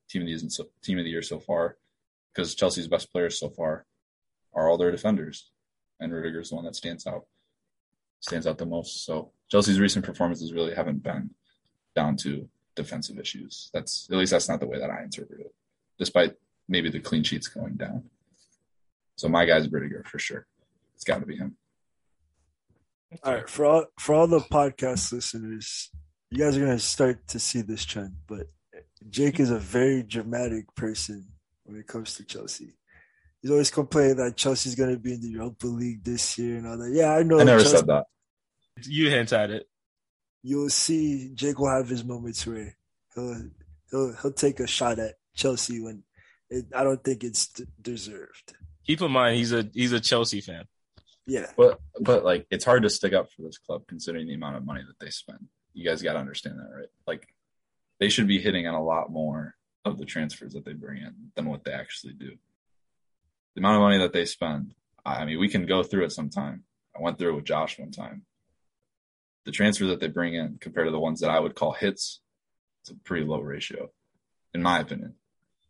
team of the year, team of the year so far because Chelsea's best players so far are all their defenders, and Rudiger's the one that stands out stands out the most. So Chelsea's recent performances really haven't been down to defensive issues. That's at least that's not the way that I interpret it, despite maybe the clean sheets going down. So my guy's Rudiger for sure. It's got to be him. All right, for all for all the podcast listeners, you guys are gonna start to see this trend, but Jake is a very dramatic person when it comes to Chelsea. He's always complaining that Chelsea's gonna be in the Europa League this year and all that. Yeah, I know. I never Chelsea, said that. You hint at it. You'll see Jake will have his moments where he'll he'll he'll take a shot at Chelsea when it, I don't think it's deserved. Keep in mind he's a he's a Chelsea fan. Yeah. But but like it's hard to stick up for this club considering the amount of money that they spend. You guys got to understand that, right? Like they should be hitting on a lot more of the transfers that they bring in than what they actually do. The amount of money that they spend, I mean, we can go through it sometime. I went through it with Josh one time. The transfers that they bring in compared to the ones that I would call hits, it's a pretty low ratio, in my opinion.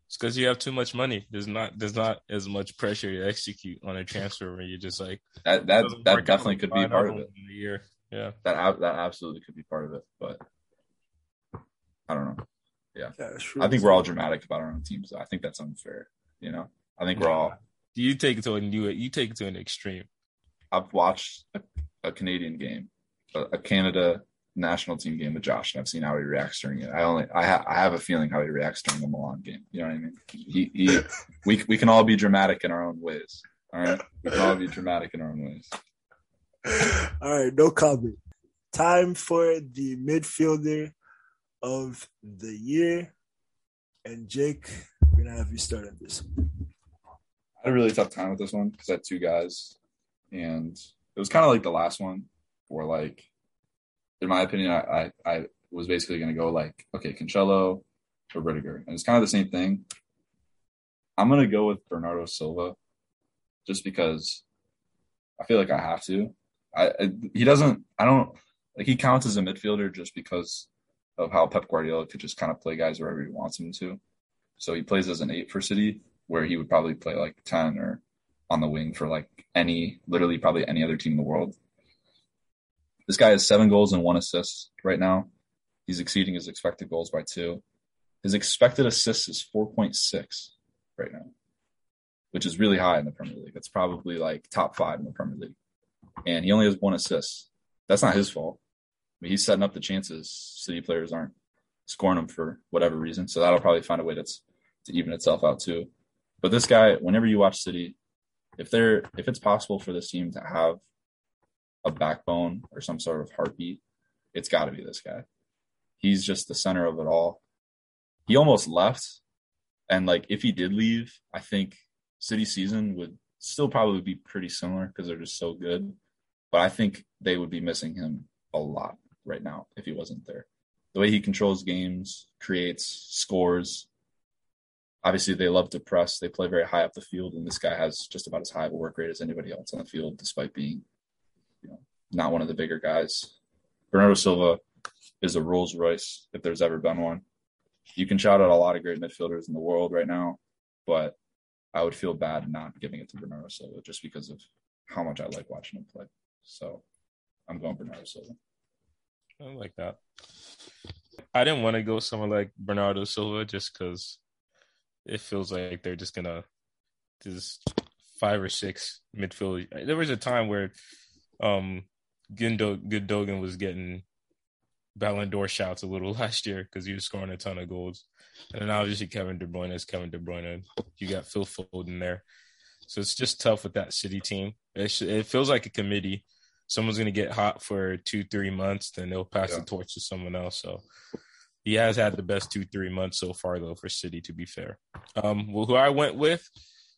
It's because you have too much money. There's not there's not as much pressure to execute on a transfer where you're just like that. That that definitely could be part of it. year. Yeah, that that absolutely could be part of it. But I don't know. Yeah, yeah I think we're all dramatic about our own teams. Though. I think that's unfair. You know, I think we're all. Do you take it to a new. You take it to an extreme. I've watched a, a Canadian game, a, a Canada national team game with Josh, and I've seen how he reacts during it. I only I, ha- I have a feeling how he reacts during the Milan game. You know what I mean? He, he we we can all be dramatic in our own ways. All right, we can all be dramatic in our own ways. All right, no comment. Time for the midfielder of the year, and Jake, we're gonna have you start on this. One. I had a really tough time with this one because I had two guys, and it was kind of like the last one, where like in my opinion, I, I, I was basically going to go like, okay, Cancelo or Rudiger. And it's kind of the same thing. I'm going to go with Bernardo Silva just because I feel like I have to. I, I, he doesn't, I don't, like he counts as a midfielder just because of how Pep Guardiola could just kind of play guys wherever he wants him to. So he plays as an eight for City, where he would probably play like 10 or on the wing for like any, literally probably any other team in the world. This guy has seven goals and one assist right now. He's exceeding his expected goals by two. His expected assists is 4.6 right now, which is really high in the Premier League. It's probably like top five in the Premier League. And he only has one assist. That's not his fault. I mean, he's setting up the chances. City players aren't scoring them for whatever reason. So that'll probably find a way that's to even itself out too. But this guy, whenever you watch City, if they're if it's possible for this team to have a backbone or some sort of heartbeat, it's got to be this guy. He's just the center of it all. He almost left, and like if he did leave, I think City season would still probably be pretty similar because they're just so good. But I think they would be missing him a lot right now if he wasn't there. The way he controls games, creates, scores. Obviously, they love to press. They play very high up the field, and this guy has just about as high of a work rate as anybody else on the field, despite being, not one of the bigger guys. Bernardo Silva is a Rolls Royce if there's ever been one. You can shout out a lot of great midfielders in the world right now, but I would feel bad not giving it to Bernardo Silva just because of how much I like watching him play. So I'm going Bernardo Silva. I like that. I didn't want to go someone like Bernardo Silva just because it feels like they're just gonna just five or six midfield. There was a time where um Gundogan was getting Ballon d'Or shouts a little last year because he was scoring a ton of goals. And then obviously Kevin De Bruyne is Kevin De Bruyne. You got Phil Foden there. So it's just tough with that City team. It, sh- it feels like a committee. Someone's going to get hot for two, three months, then they'll pass yeah. the torch to someone else. So he has had the best two, three months so far, though, for City, to be fair. Um, well, who I went with,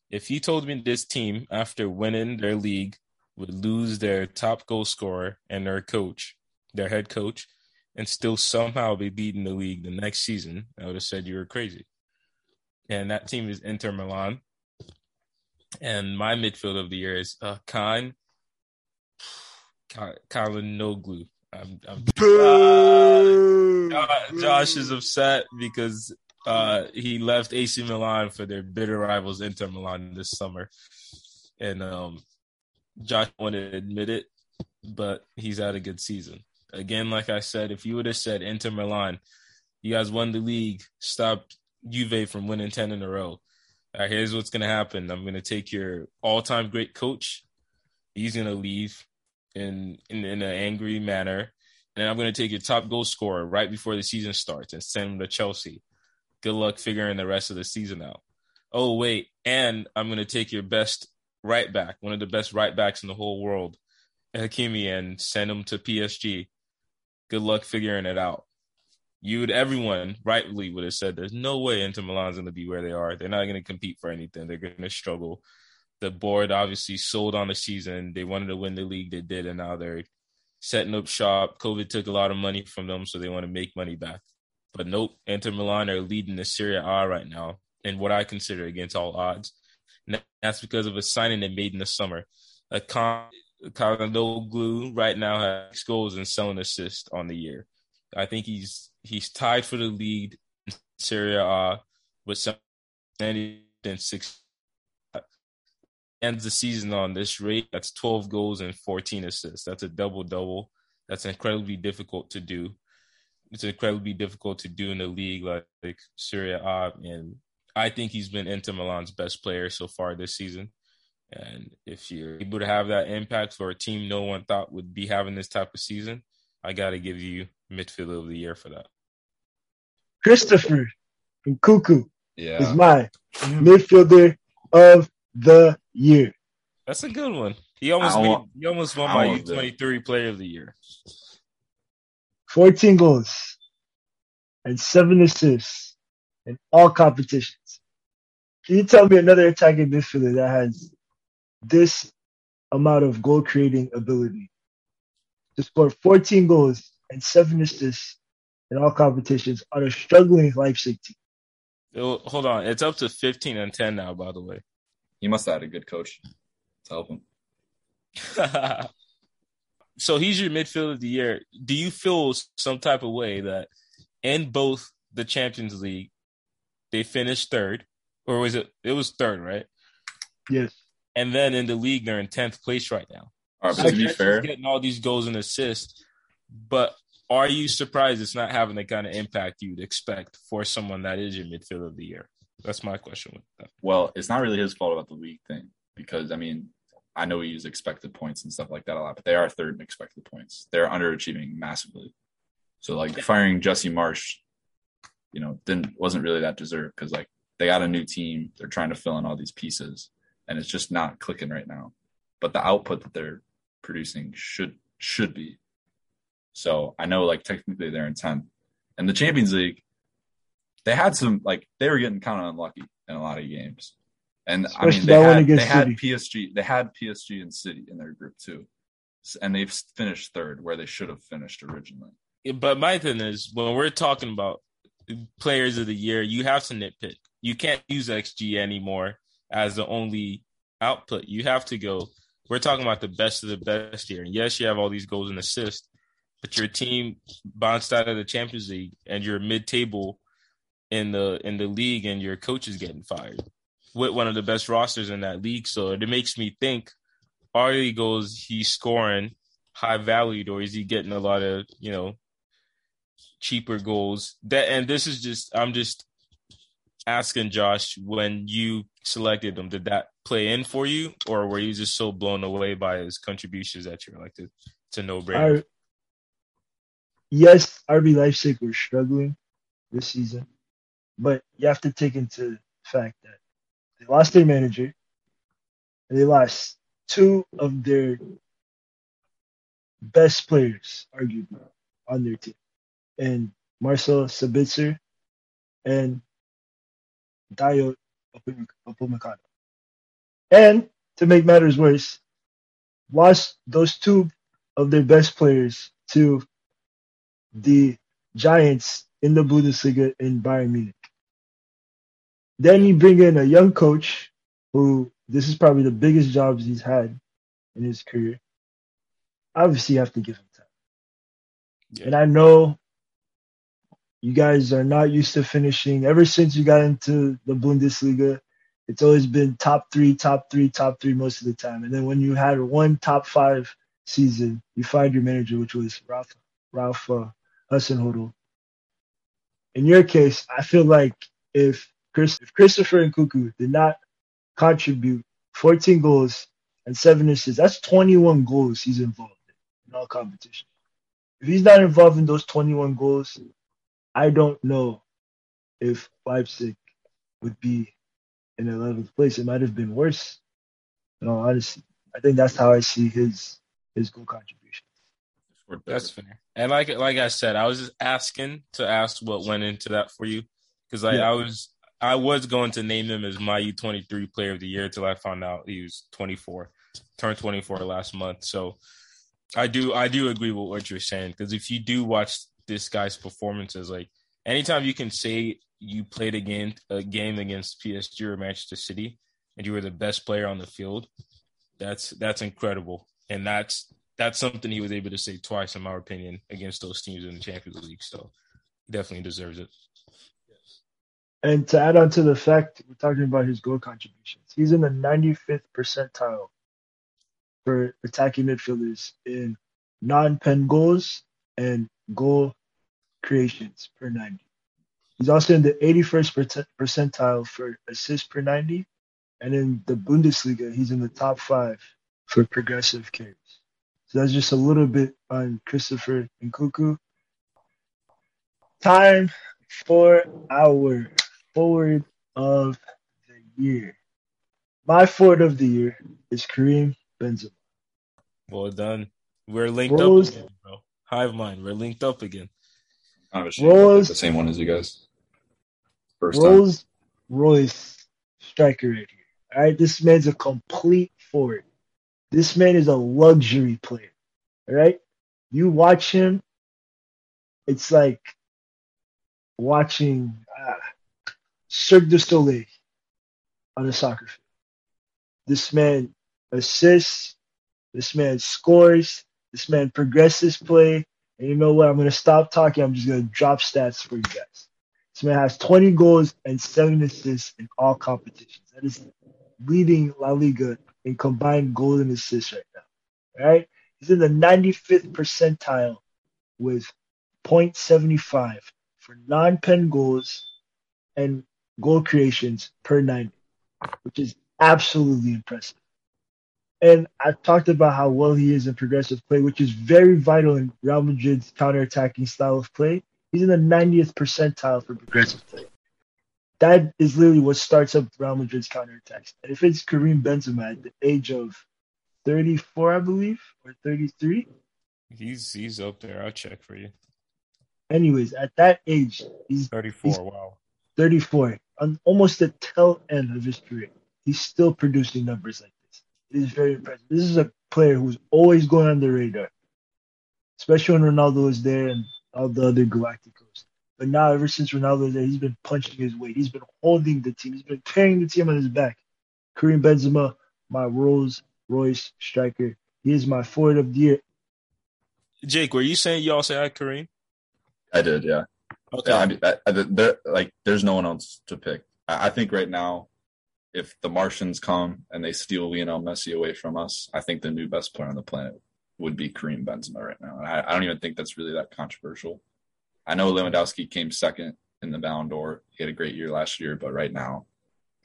if he told me this team, after winning their league, would lose their top goal scorer and their coach, their head coach, and still somehow be beating the league the next season, I would have said you were crazy. And that team is Inter Milan. And my midfield of the year is uh, Khan Calhanoglu. I'm, I'm uh, Josh is upset because uh, he left AC Milan for their bitter rivals Inter Milan this summer, and um, Josh wanted to admit it, but he's had a good season again, like I said, if you would have said Inter Milan, you guys won the league, stopped Juve from winning 10 in a row. Here's what's going to happen. I'm going to take your all time great coach. He's going to leave in, in, in an angry manner. And I'm going to take your top goal scorer right before the season starts and send him to Chelsea. Good luck figuring the rest of the season out. Oh, wait. And I'm going to take your best right back, one of the best right backs in the whole world, Hakimi, and send him to PSG. Good luck figuring it out. You would, everyone rightly would have said, there's no way Inter Milan's going to be where they are. They're not going to compete for anything. They're going to struggle. The board obviously sold on the season. They wanted to win the league. They did. And now they're setting up shop. COVID took a lot of money from them, so they want to make money back. But nope, Inter Milan are leading the Serie A right now, and what I consider against all odds. That's because of a signing they made in the summer. A con- Calhanoglu right now has goals and seven assists on the year. I think he's he's tied for the lead in Serie A with some and six ends the season on this rate. That's 12 goals and 14 assists. That's a double double. That's incredibly difficult to do. It's incredibly difficult to do in a league like, like Serie and I think he's been Inter Milan's best player so far this season. And if you're able to have that impact for a team no one thought would be having this type of season, I got to give you midfielder of the year for that. Christopher Nkunku yeah. is my midfielder of the year. That's a good one. He almost made, he almost won my U twenty three player of the year. Fourteen goals and seven assists in all competitions. Can you tell me another attacking midfielder that has this amount of goal creating ability to score 14 goals and seven assists in all competitions on a struggling Leipzig team. hold on, it's up to 15 and 10 now. By the way, he must have had a good coach to help him. so he's your midfield of the year. Do you feel some type of way that in both the Champions League they finished third, or was it? It was third, right? Yes and then in the league they're in tenth place right now. All right, so to be fair, getting all these goals and assists, but are you surprised it's not having the kind of impact you'd expect for someone that is your midfield of the year? That's my question with that. Well, it's not really his fault about the league thing because I mean, I know we use expected points and stuff like that a lot, but they are third in expected points. They're underachieving massively. So like firing Jesse Marsch, you know, didn't wasn't really that deserved because like they got a new team, they're trying to fill in all these pieces and it's just not clicking right now. But the output that they're producing should should be. So I know like technically they're in 10th. And the Champions League, they had some like they were getting kind of unlucky in a lot of games. And Especially I mean they had, they had PSG, they had PSG and City in their group too. And they've finished third where they should have finished originally. But my thing is when we're talking about players of the year, you have to nitpick. You can't use XG anymore as the only output. You have to go. We're talking about the best of the best here. And yes, you have all these goals and assists, but your team bounced out of the Champions League and you're mid-table in the in the league, and your coach is getting fired with one of the best rosters in that league. So it makes me think: Are the goals he's scoring high valued, or is he getting a lot of you know cheaper goals? That and this is just I'm just asking Josh when you selected him, did that play in for you, or were you just so blown away by his contributions that you're like, it's a no brainer? Yes, RB Leipzig were struggling this season, but you have to take into fact that they lost their manager, they lost two of their best players, arguably, on their team, and Marcel Sabitzer and Dayot Upamecano. And to make matters worse, lost those two of their best players to the Giants in the Bundesliga in Bayern Munich. Then you bring in a young coach who this is probably the biggest jobs he's had in his career. Obviously, you have to give him time. Yeah. And I know you guys are not used to finishing. Ever since you got into the Bundesliga, it's always been top three, top three, top three most of the time. And then when you had one top five season, you find your manager, which was Ralph, Ralph uh, Hasenhüttl. In your case, I feel like if Chris, if Christopher Nkunku did not contribute 14 goals and seven assists, that's 21 goals he's involved in, in all competition. If he's not involved in those 21 goals, I don't know if Leipzig would be in 11th place. It might have been worse. In all honesty, I think that's how I see his his goal contribution. That's fair. And like like I said, I was just asking to ask what went into that for you because I, yeah. I was I was going to name him as my U23 Player of the Year until I found out he was 24, turned 24 last month. So I do I do agree with what you're saying because if you do watch this guy's performances. Like anytime you can say you played a game a game against PSG or Manchester City and you were the best player on the field, that's that's incredible. And that's that's something he was able to say twice, in my opinion, against those teams in the Champions League. So definitely deserves it. And to add on to the fact, we're talking about his goal contributions. He's in the 95th percentile for attacking midfielders in non-pen goals and goal creations per 90. He's also in the 81st percentile for assists per 90. And in the Bundesliga, he's in the top five for progressive carries. So that's just a little bit on Christopher Nkunku. Time for our forward of the year. My forward of the year is Karim Benzema. Well done. We're linked Rose, up again, bro. Hive mind. We're linked up again. I'm ashamed Rolls, the same one as you guys. First Rolls. Royce striker right here. All right, this man's a complete forward. This man is a luxury player. All right, you watch him, it's like watching uh, Cirque du Soleil on a soccer field. This man assists. This man scores. This man progresses play. And you know what? I'm going to stop talking. I'm just going to drop stats for you guys. This man has 20 goals and seven assists in all competitions. That is leading La Liga in combined goals and assists right now. All right? He's in the 95th percentile with 0.75 for non-pen goals and goal creations per 90, which is absolutely impressive. And I've talked about how well he is in progressive play, which is very vital in Real Madrid's counter-attacking style of play. He's in the 90th percentile for progressive play. That is literally what starts up Real Madrid's counterattacks. And if it's Karim Benzema at the age of 34, I believe, or 33, He's he's up there. I'll check for you. Anyways, at that age, he's 34. He's- wow. 34, on almost the tail end of his career. He's still producing numbers like. It is very impressive. This is a player who's always going on the radar, especially when Ronaldo was there and all the other Galacticos. But now, ever since Ronaldo was there, he's been punching his weight. He's been holding the team. He's been carrying the team on his back. Karim Benzema, my Rolls Royce striker. He is my forward of the year. Jake, were you saying you also had Karim? I did, yeah. Okay. Yeah, I mean, I, I, there, like, there's no one else to pick. I, I think right now, if the Martians come and they steal Lionel Messi away from us, I think the new best player on the planet would be Karim Benzema right now. And I, I don't even think that's really that controversial. I know Lewandowski came second in the Ballon d'Or. He had a great year last year, but right now,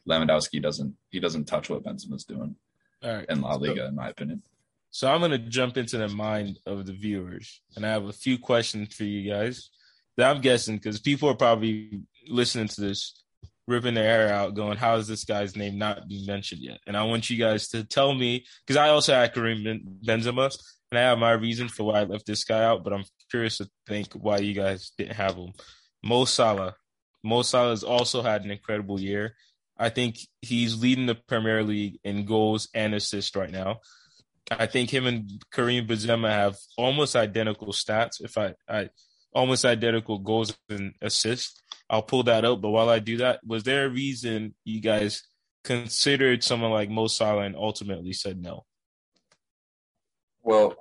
Lewandowski doesn't he doesn't touch what Benzema's doing All right. in La Liga, in my opinion. So I'm gonna jump into the mind of the viewers, and I have a few questions for you guys that I'm guessing because people are probably listening to this, ripping their hair out, going, "How is this guy's name not being mentioned yet?" And I want you guys to tell me because I also had Karim Ben- Benzema, and I have my reason for why I left this guy out, but I'm curious to think why you guys didn't have him. Mo Salah. Mo Salah has also had an incredible year. I think he's leading the Premier League in goals and assists right now. I think him and Karim Benzema have almost identical stats. If I, I almost identical goals and assists. I'll pull that up. But while I do that, was there a reason you guys considered someone like Mo Salah and ultimately said no? Well,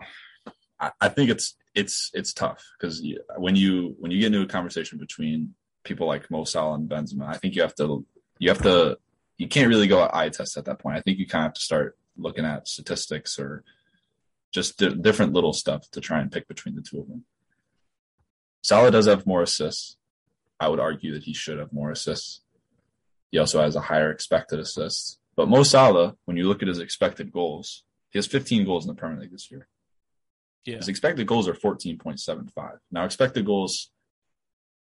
I, think it's it's it's tough because when you when you get into a conversation between people like Mo Salah and Benzema, I think you have to you have to you can't really go eye test at that point. I think you kind of have to start looking at statistics or just di- different little stuff to try and pick between the two of them. Salah does have more assists. I would argue that he should have more assists. He also has a higher expected assists. But Mo Salah, when you look at his expected goals, he has 15 goals in the Premier League this year. Yeah. His expected goals are 14.75. Now, expected goals,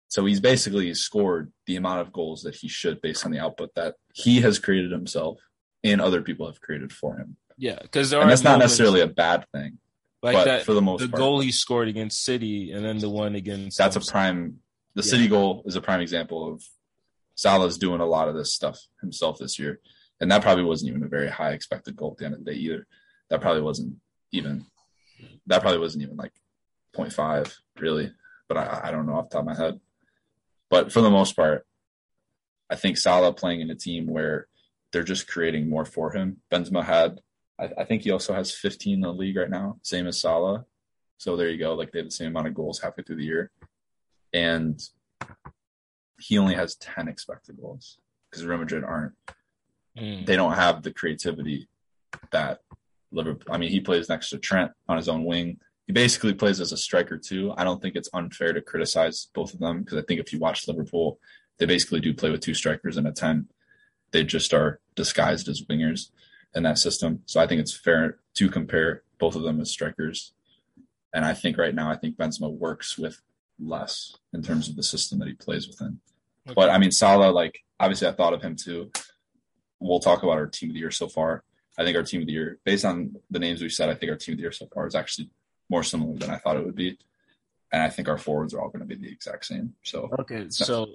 so he's basically scored the amount of goals that he should based on the output that he has created himself and other people have created for him. Yeah, because there And that's not necessarily a bad thing, like but that. for the most part The part, goal he scored against City and then the one against that's a prime. The Yeah. City goal is a prime example of Salah's doing a lot of this stuff himself this year, and that probably wasn't even a very high expected goal at the end of the day either. That probably wasn't even. That probably wasn't even like 0.5 really, but I, I don't know off the top of my head. But for the most part, I think Salah playing in a team where they're just creating more for him. Benzema had, I, I think he also has 15 in the league right now, same as Salah. So there you go. Like they have the same amount of goals halfway through the year and he only has 10 expected goals because Real Madrid aren't Mm. they don't have the creativity that Liverpool I mean he plays next to Trent on his own wing. He basically plays as a striker too. I don't think it's unfair to criticize both of them because I think if you watch Liverpool they basically do play with two strikers and a 10 they just are disguised as wingers in that system. So I think it's fair to compare both of them as strikers. And I think right now I think Benzema works with less in terms of the system that he plays within. Okay. But I mean, Salah, like obviously, I thought of him too. We'll talk about our team of the year so far. I think our team of the year, based on the names we've said, I think our team of the year so far is actually more similar than I thought it would be. And I think our forwards are all going to be the exact same. So Okay, so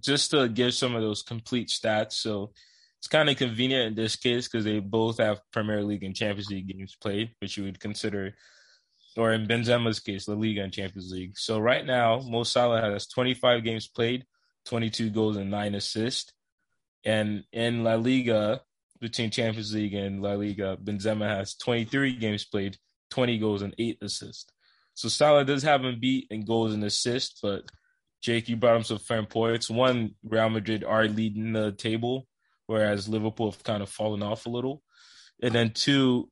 just to give some of those complete stats, so it's kind of convenient in this case because they both have Premier League and Champions League games played, which you would consider, or in Benzema's case, La Liga and Champions League. So right now, Mo Salah has 25 games played, 22 goals and nine assists, and in La Liga, between Champions League and La Liga, Benzema has 23 games played, 20 goals and eight assists. So Salah does have him beat in goals and assists, but Jake, you brought him some fair points. One, Real Madrid are leading the table, whereas Liverpool have kind of fallen off a little. And then two,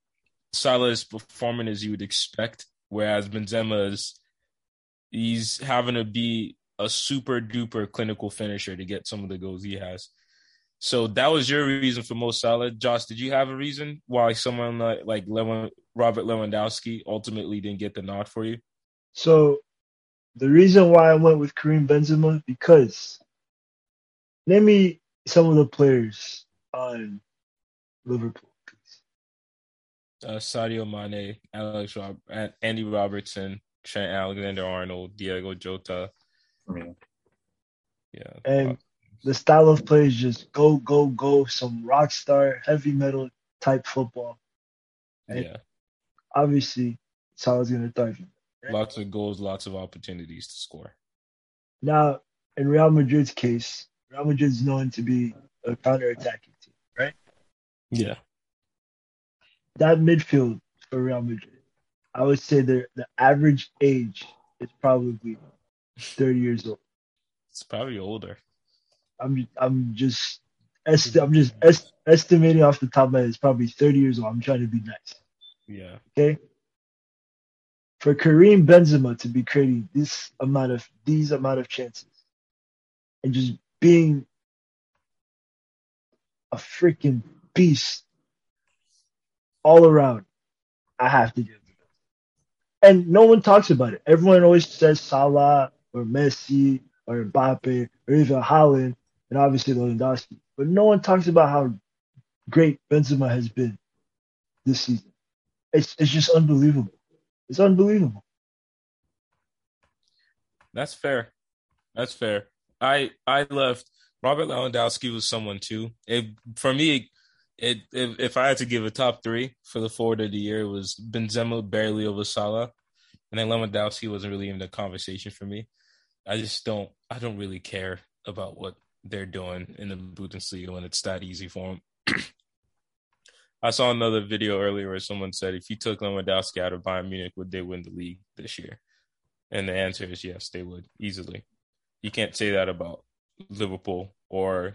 Salah is performing as you would expect, whereas Benzema is he's having to be a super duper clinical finisher to get some of the goals he has. So that was your reason for Mo Salah. Josh, did you have a reason why someone like, like Lewin, Robert Lewandowski ultimately didn't get the nod for you? So the reason why I went with Karim Benzema because name me some of the players on Liverpool. Please. uh, Sadio Mane, Alex Rob- Andy Robertson, Trent Alexander Arnold, Diogo Jota. Yeah. Yeah. And the style of play is just go, go, go, some rock star, heavy metal type football. And yeah. obviously, that's how it's going to thrive. Lots of goals, lots of opportunities to score. Now, in Real Madrid's case, Real Madrid's known to be a counter-attacking team, right? Yeah. That midfield for Real Madrid, I would say the the average age is probably 30 years old. It's probably older. I'm I'm just esti- I'm just est- estimating off the top of my head. It's probably 30 years old. I'm trying to be nice. Yeah. Okay. For Karim Benzema to be creating this amount of these amount of chances and just being a freaking beast all around, I have to give Benzema. And no one talks about it. Everyone always says Salah or Messi or Mbappe or even Haaland and obviously Lewandowski. But no one talks about how great Benzema has been this season. It's it's just unbelievable. It's unbelievable. That's fair. That's fair. I I left. Robert Lewandowski was someone too. It for me, it if, if I had to give a top three for the forward of the year, it was Benzema barely over Salah, and then Lewandowski wasn't really in the conversation for me. I just don't. I don't really care about what they're doing in the Bundesliga when it's that easy for them. I saw another video earlier where someone said if you took Lewandowski out of Bayern Munich, would they win the league this year? And the answer is yes, they would easily. You can't say that about Liverpool or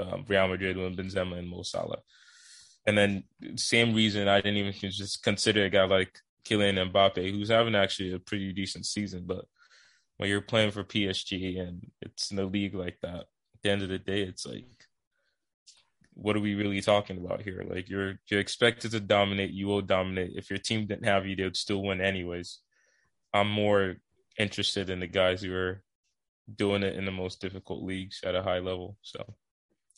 um, Real Madrid when Benzema and Mo Salah. And then same reason I didn't even just consider a guy like Kylian Mbappe, who's having actually a pretty decent season, but when you're playing for PSG and it's in a league like that, at the end of the day, it's like, what are we really talking about here? Like you're you're expected to dominate, you will dominate. If your team didn't have you, they would still win anyways. I'm more interested in the guys who are doing it in the most difficult leagues at a high level. So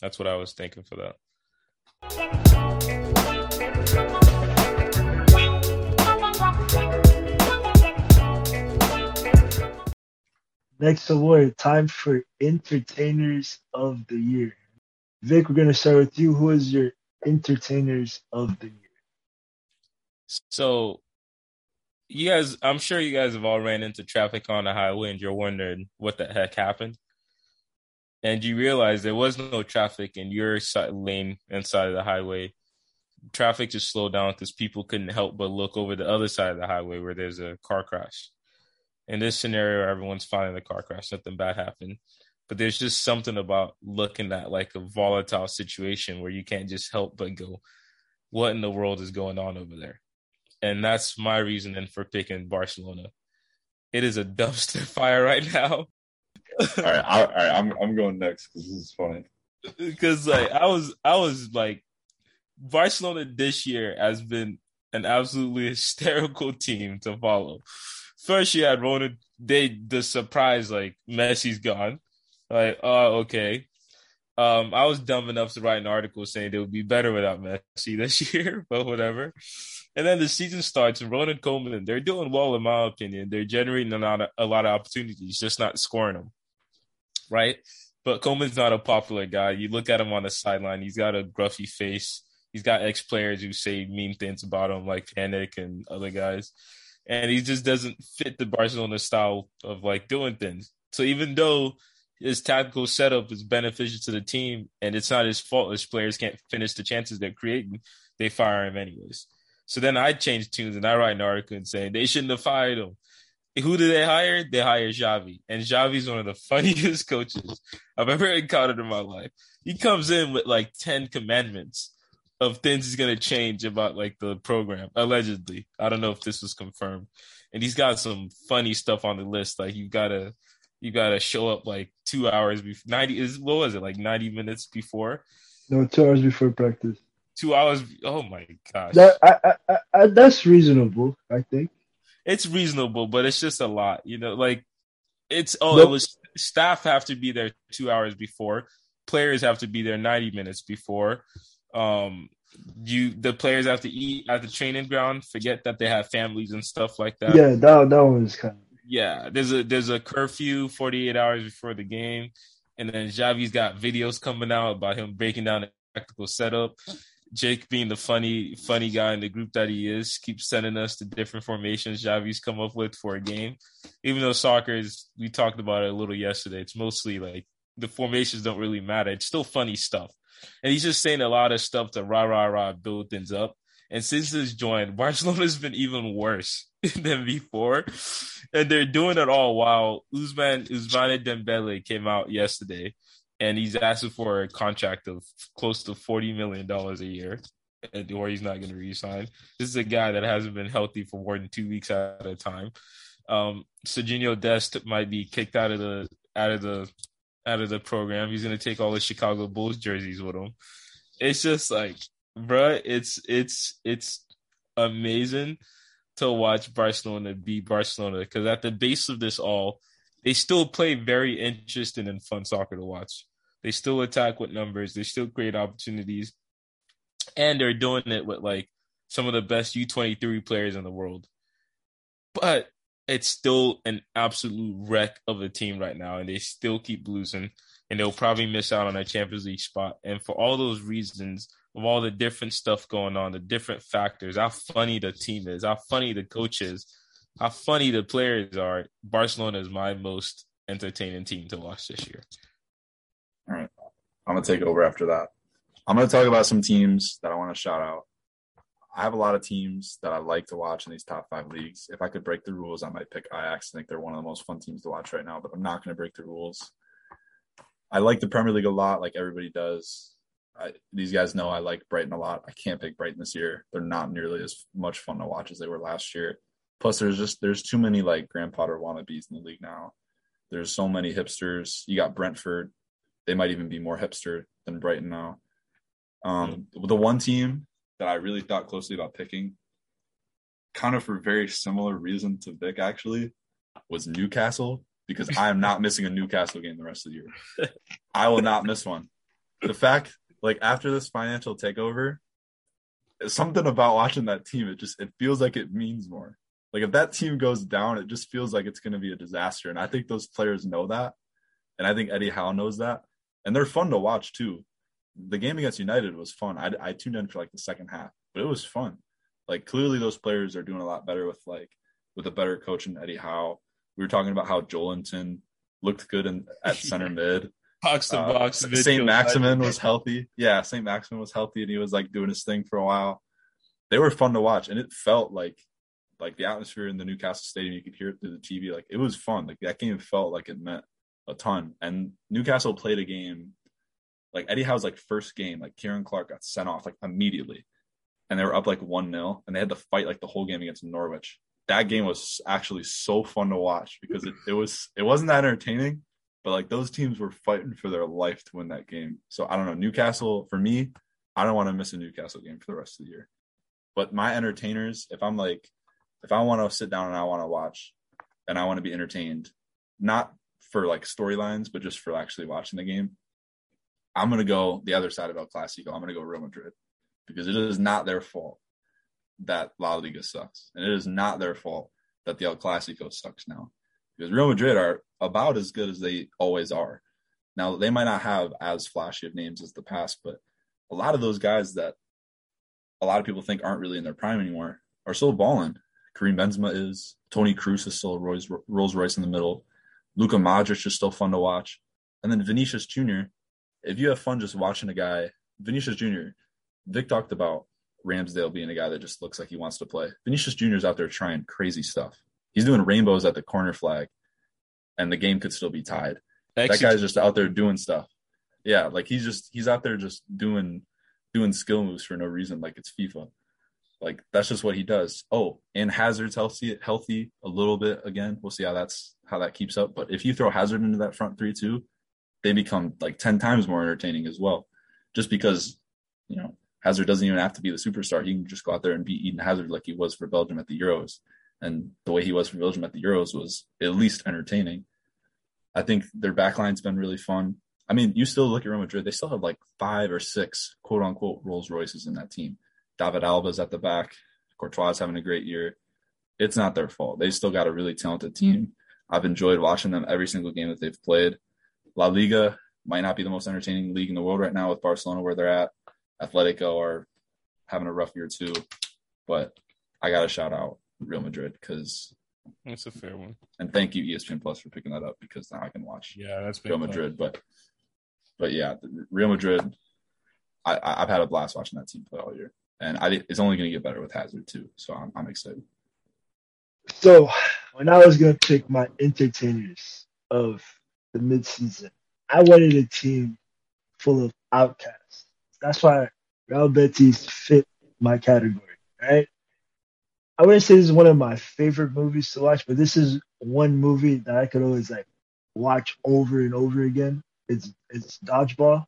that's what I was thinking for that. Next award, time for entertainers of the year. Vic, we're gonna start with you. Who is your entertainers of the year? So you guys I'm sure you guys have all ran into traffic on the highway and you're wondering what the heck happened. And you realize there was no traffic in your lane inside of the highway. Traffic just slowed down because people couldn't help but look over the other side of the highway where there's a car crash. In this scenario, everyone's fine in the car crash, nothing bad happened. But there's just something about looking at like a volatile situation where you can't just help but go, what in the world is going on over there? And that's my reasoning for picking Barcelona. It is a dumpster fire right now. All right, I, all right. I'm I'm going next because this is funny. Because like I was I was like Barcelona this year has been an absolutely hysterical team to follow. First you had Ronald they the surprise like Messi's gone. Like, oh okay. Um, I was dumb enough to write an article saying they would be better without Messi this year, but whatever. And then the season starts, and Ronald Koeman, they're doing well in my opinion. They're generating a lot of, a lot of opportunities, just not scoring them, right? But Koeman's not a popular guy. You look at him on the sideline; he's got a gruffy face. He's got ex players who say mean things about him, like Pjanic and other guys, and he just doesn't fit the Barcelona style of like doing things. So even though his tactical setup is beneficial to the team, and it's not his fault his players can't finish the chances they're creating, they fire him anyways. So then I change tunes and I write an article and say they shouldn't have fired him. Who did they hire? They hired Xavi. And Xavi's one of the funniest coaches I've ever encountered in my life. He comes in with like 10 commandments of things he's going to change about like the program, allegedly. I don't know if this was confirmed. And he's got some funny stuff on the list. Like you got to, you got to show up like two hours before 90 is what was it? Like 90 minutes before No, two hours before practice. two hours. Oh my gosh. That I, I, I, that's reasonable, I think. It's reasonable, but it's just a lot, you know. Like it's oh, Nope. it was staff have to be there two hours before, players have to be there ninety minutes before, Um, you the players have to eat at the training ground. Forget that they have families and stuff like that. Yeah, that that was kind of Yeah, there's a there's a curfew 48 hours before the game, and then Xavi's got videos coming out about him breaking down the tactical setup. Jake, being the funny funny guy in the group that he is, keeps sending us the different formations Javi's come up with for a game. Even though soccer is, we talked about it a little yesterday. It's mostly like the formations don't really matter. It's still funny stuff, and he's just saying a lot of stuff to rah rah rah build things up. And since his join, Barcelona's been even worse than before. And they're doing it all while Usman Ousmane Dembele came out yesterday and he's asking for a contract of close to $40 million a year or he's not going to resign. This is a guy that hasn't been healthy for more than two weeks at a time. Um, Sergiño Dest might be kicked out of the out of the out of the program. He's going to take all the Chicago Bulls jerseys with him. It's just like bruh, it's it's it's amazing to watch Barcelona be Barcelona because at the base of this all, they still play very interesting and fun soccer to watch. They still attack with numbers. They still create opportunities, and they're doing it with like some of the best U twenty three players in the world. But it's still an absolute wreck of a team right now, and they still keep losing, and they'll probably miss out on a Champions League spot. And for all those reasons, of all the different stuff going on, the different factors, how funny the team is, how funny the coach is, how funny the players are. Barcelona is my most entertaining team to watch this year. All right. I'm going to take over after that. I'm going to talk about some teams that I want to shout out. I have a lot of teams that I like to watch in these top five leagues. If I could break the rules, I might pick Ajax. I think they're one of the most fun teams to watch right now, but I'm not going to break the rules. I like the Premier League a lot, like everybody does. I, these guys know I like Brighton a lot. I can't pick Brighton this year. They're not nearly as much fun to watch as they were last year. Plus, there's just there's too many like Graham Potter wannabes in the league now. There's so many hipsters. You got Brentford. They might even be more hipster than Brighton now. Um, the one team that I really thought closely about picking, kind of for very similar reason to Vic actually, was Newcastle because I am not missing a Newcastle game the rest of the year. I will not miss one. The fact like after this financial takeover, something about watching that team, it just it feels like it means more. Like if that team goes down, it just feels like it's going to be a disaster. And I think those players know that, and I think Eddie Howe knows that, and they're fun to watch too. The game against United was fun. I, I tuned in for like the second half, but it was fun. Like clearly, those players are doing a lot better with like with a better coach and Eddie Howe. We were talking about how Joelinton looked good in at center mid box to uh, box. Saint Maximin was healthy. Yeah, Saint Maximin was healthy, and he was like doing his thing for a while. They were fun to watch, and it felt like like the atmosphere in the Newcastle Stadium. You could hear it through the TV. Like it was fun. Like that game felt like it meant a ton. And Newcastle played a game like Eddie Howe's like first game. Like Ciaran Clark got sent off like immediately, and they were up like one 0 and they had to fight like the whole game against Norwich. That game was actually so fun to watch because it, it was it wasn't that entertaining, but like those teams were fighting for their life to win that game. So I don't know. Newcastle, for me, I don't want to miss a Newcastle game for the rest of the year. But my entertainers, if I'm like, if I want to sit down and I want to watch and I want to be entertained, not for like storylines, but just for actually watching the game, I'm going to go the other side of El Clasico. I'm going to go Real Madrid because it is not their fault that La Liga sucks. And it is not their fault that the El Clasico sucks now because Real Madrid are about as good as they always are. Now they might not have as flashy of names as the past, but a lot of those guys that a lot of people think aren't really in their prime anymore are still balling. Karim Benzema is, Toni Kroos is still Rolls Royce in the middle. Luka Modric is still fun to watch. And then Vinicius Jr., if you have fun just watching a guy, Vinicius Jr., Vic talked about Ramsdale being a guy that just looks like he wants to play. Vinicius Jr. is out there trying crazy stuff. He's doing rainbows at the corner flag, and the game could still be tied. That guy's just out there doing stuff. Yeah, like he's just he's out there just doing doing skill moves for no reason, like it's FIFA. Like that's just what he does. Oh, and Hazard's healthy healthy a little bit again. We'll see how that's how that keeps up. But if you throw Hazard into that front three too, they become like ten times more entertaining as well. Just because, you know, Hazard doesn't even have to be the superstar. He can just go out there and beat Eden Hazard like he was for Belgium at the Euros. And the way he was for Belgium at the Euros was at least entertaining. I think their backline's been really fun. I mean, you still look at Real Madrid; they still have like five or six quote unquote Rolls Royces in that team. David Alaba's at the back. Courtois is having a great year. It's not their fault. They still got a really talented hmm. team. I've enjoyed watching them every single game that they've played. La Liga might not be the most entertaining league in the world right now with Barcelona where they're at. Atletico are having a rough year too, but I got to shout out Real Madrid because That's a fair one. and thank you ESPN Plus for picking that up because now I can watch Yeah, that's Real. Madrid. But but yeah, Real Madrid. I- I've had a blast watching that team play all year, and I it's only going to get better with Hazard too. So I'm, I'm excited. So when I was gonna pick my entertainers of the midseason, I wanted a team full of outcasts. That's why Real Betis fit my category, right? I wouldn't say this is one of my favorite movies to watch, but this is one movie that I could always like watch over and over again. It's it's Dodgeball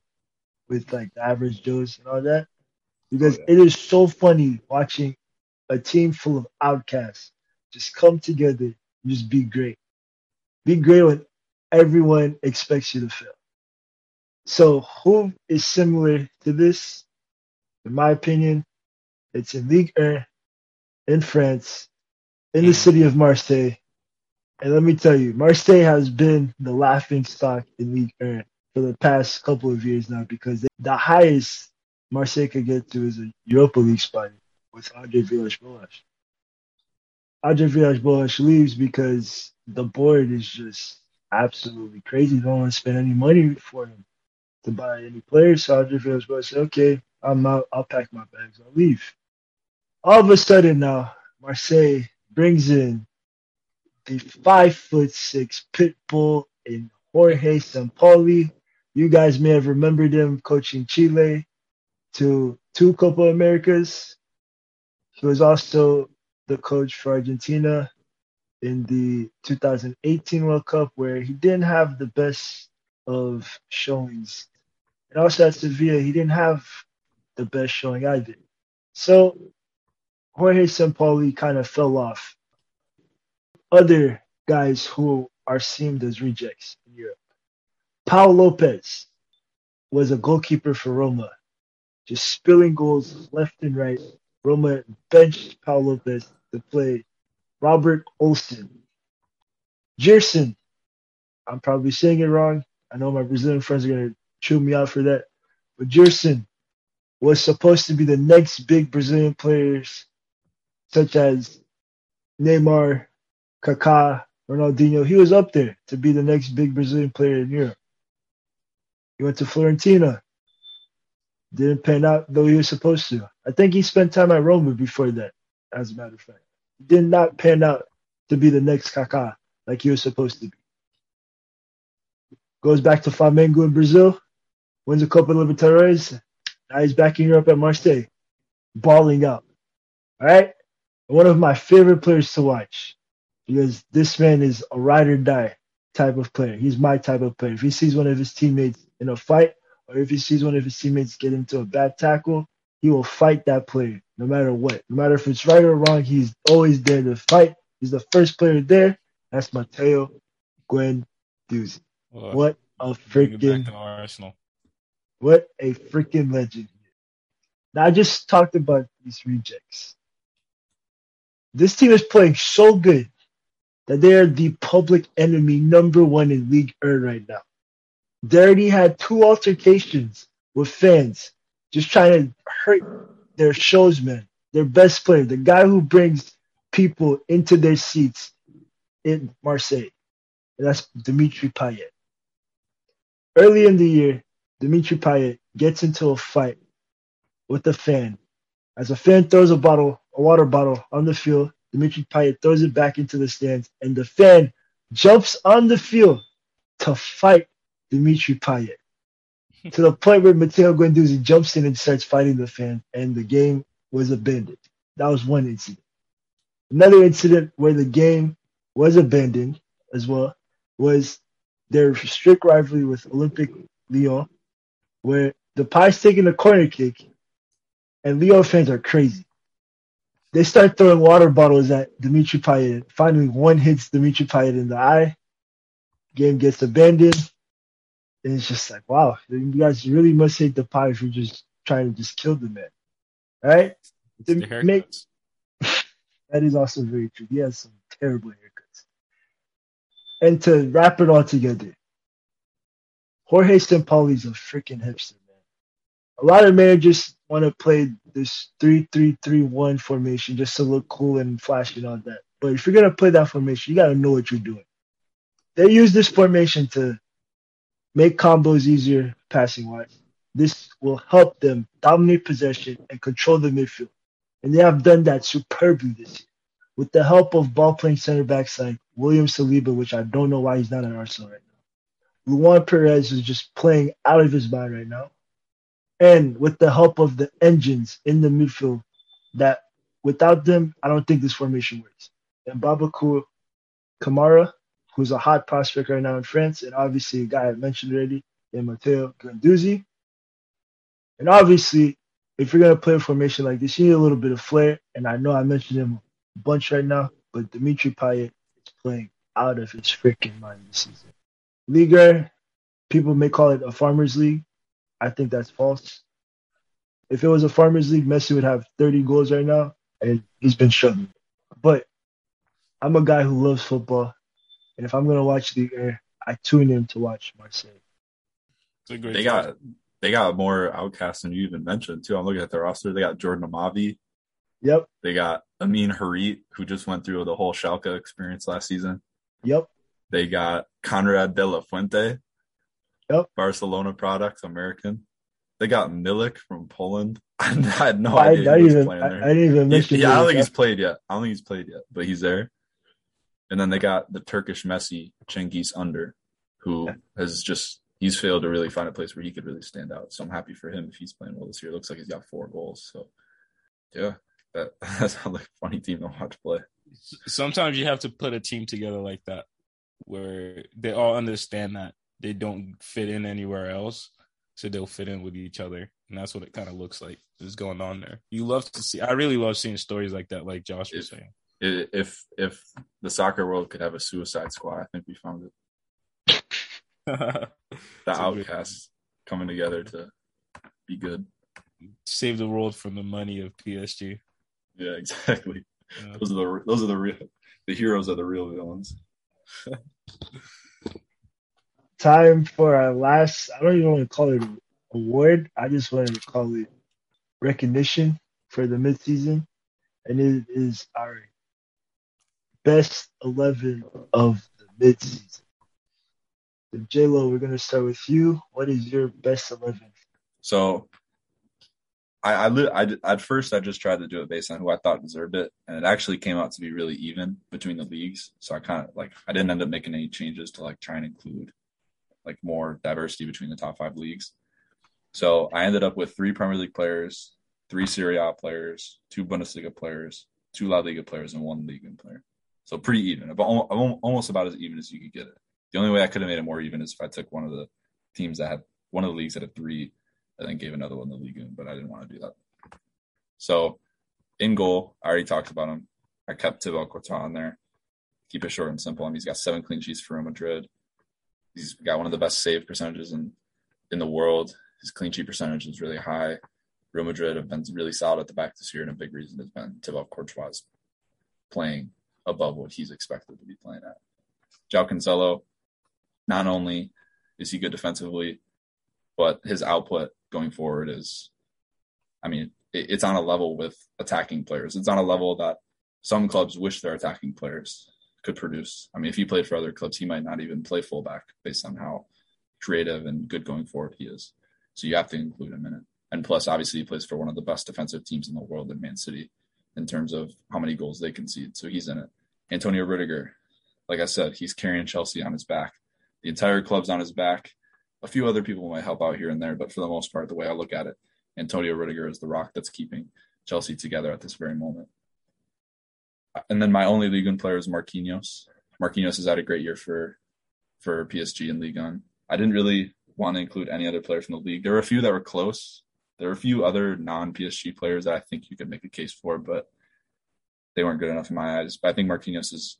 with like the average Joes and all that. Because Oh, yeah. it is so funny watching a team full of outcasts just come together and just be great. Be great when everyone expects you to fail. So who is similar to this? In my opinion, it's in Ligue 1, in France, in the city of Marseille. And let me tell you, Marseille has been the laughing stock in Ligue 1 for the past couple of years now because the highest Marseille could get to is a Europa League spot with Andre Villas-Boas. Andre Villas-Boas leaves because the board is just absolutely crazy. They don't want to spend any money for him to buy any players. So Andre Villas-Boas said, okay, I'm out. I'll pack my bags. I'll leave. All of a sudden now, Marseille brings in the five foot six pit bull in Jorge Sampaoli. You guys may have remembered him coaching Chile to two Copa Americas. He was also the coach for Argentina in the 2018 World Cup, where he didn't have the best of showings. And also at Sevilla, he didn't have the best showing either. So Jorge Sampaoli kind of fell off. Other guys who are seen as rejects in Europe. Pau Lopez was a goalkeeper for Roma, just spilling goals left and right. Roma benched Pau Lopez to play Robert Olsen. Gerson, I'm probably saying it wrong. I know my Brazilian friends are going to chew me out for that. But Gerson was supposed to be the next big Brazilian players, such as Neymar, Kaká, Ronaldinho. He was up there to be the next big Brazilian player in Europe. He went to Fiorentina. Didn't pan out though he was supposed to. I think he spent time at Roma before that, as a matter of fact. Did not pan out to be the next Kaká like he was supposed to be. Goes back to Flamengo in Brazil, wins a Copa Libertadores. Now he's back in Europe at Marseille, balling out. All right? One of my favorite players to watch because this man is a ride or die type of player. He's my type of player. If he sees one of his teammates in a fight, or if he sees one of his teammates get into a bad tackle, he will fight that player no matter what. No matter if it's right or wrong, he's always there to fight. He's the first player there. That's Mateo Guendouzi. Well, What a bring it back freaking Arsenal. what a freaking legend. Now I just talked about these rejects. This team is playing so good that they are the public enemy number one in Ligue 1 right now. Already had two altercations with fans just trying to hurt their showsman, their best player, the guy who brings people into their seats in Marseille. And that's Dimitri Payet. Early in the year, Dimitri Payet gets into a fight with a fan. As a fan throws a bottle, a water bottle on the field, Dimitri Payet throws it back into the stands, and the fan jumps on the field to fight Dimitri Payet. to the point where Matteo Guendouzi jumps in and starts fighting the fan, and the game was abandoned. That was one incident. Another incident where the game was abandoned as well was their strict rivalry with Olympique Lyon, where the Pies taking a corner kick, and Lyon fans are crazy. They start throwing water bottles at Dimitri Payet. Finally, one hits Dimitri Payet in the eye. Game gets abandoned. And it's just like, wow, you guys really must hate the pie for just trying to just kill the man. Right? The To make, that is also very true. He has some terrible haircuts. And to wrap it all together, Jorge Sampaoli's a freaking hipster, man. A lot of managers want to play this three-three-three-one formation just to look cool and flashy and all that. But if you're gonna play that formation, you gotta know what you're doing. They use this formation to make combos easier passing wise. This will help them dominate possession and control the midfield. And they have done that superbly this year. With the help of ball playing center backs like William Saliba, which I don't know why he's not at Arsenal right now. Luan Peres is just playing out of his mind right now. And with the help of the engines in the midfield, that without them, I don't think this formation works. And Boubacar Kamara, who's a hot prospect right now in France, and obviously a guy I mentioned already, in Matteo Guendouzi. And obviously, if you're gonna play a formation like this, you need a little bit of flair. And I know I mentioned him a bunch right now, but Dimitri Payet is playing out of his freaking mind this season. Liga, people may call it a farmers league. I think that's false. If it was a farmers league, Messi would have 30 goals right now, and he's been struggling. But I'm a guy who loves football, and if I'm gonna watch Liga, I tune in to watch Marseille. It's a great They got they got more outcasts than you even mentioned too. I'm looking at their roster. They got Jordan Amavi. Yep, They got Amine Harit, who just went through the whole Schalke experience last season. yep, They got Konrad de la Fuente. Yep. Barcelona product, American. They got Milik from Poland. I had no I, I idea he didn't was even playing I, there. I didn't even Yeah, mention. yeah, I don't think he's played yet. I don't think he's played yet, but he's there. And then they got the Turkish Messi, Cengiz Under, who has just he's failed to really find a place where he could really stand out. So I'm happy for him if he's playing well this year. It looks like he's got four goals. So yeah, that that sounds like a funny team to watch play. sometimes you have to put a team together like that where they all understand that they don't fit in anywhere else so they'll fit in with each other and that's what it kind of looks like is going on there you love to see i really love seeing stories like that like josh was saying I- If if the soccer world could have a suicide squad, I think we found it. The It's a good- outcasts coming together to be good. save the world from the money of psg Yeah, exactly. Yeah. Those are the those are the real the heroes are the real villains. Time for our last. I don't even want to call it award. I just wanted to call it recognition for the midseason, and it is our best eleven of the midseason. So J Lo, we're gonna start with you. What is your best eleven? So I I, I at first I just tried to do it based on who I thought deserved it, and it actually came out to be really even between the leagues. So I kind of like I didn't end up making any changes to like try and include like more diversity between the top five leagues. So I ended up with three Premier League players, three Serie A players, two Bundesliga players, two La Liga players, and one Liga player. So pretty even, about almost about as even as you could get it. The only way I could have made it more even is if I took one of the teams that had one of the leagues that had three and then gave another one the league, but I didn't want to do that. So in goal, I already talked about him. I kept Thibaut Courtois on there. Keep it short and simple. I mean, he's got seven clean sheets for Real Madrid. He's got one of the best save percentages in in the world. His clean sheet percentage is really high. Real Madrid have been really solid at the back this year, and a big reason has been Thibaut Courtois playing above what he's expected to be playing at. João Cancelo, not only is he good defensively, but his output going forward is, I mean, it, it's on a level with attacking players. It's on a level that some clubs wish their attacking players could produce. I mean, if he played for other clubs, he might not even play fullback based on how creative and good going forward he is. So you have to include him in it. And plus, obviously, he plays for one of the best defensive teams in the world in Man City in terms of how many goals they concede. So he's in it. Antonio Rudiger, like I said, he's carrying Chelsea on his back. The entire club's on his back. A few other people might help out here and there, but for the most part, the way I look at it, Antonio Rudiger is the rock that's keeping Chelsea together at this very moment. And then my only league 1 player is Marquinhos. Marquinhos has had a great year for for PSG and League 1. I didn't really want to include any other player from the league. There were a few that were close. There are a few other non PSG players that I think you could make a case for, but they weren't good enough in my eyes. But I think Marquinhos is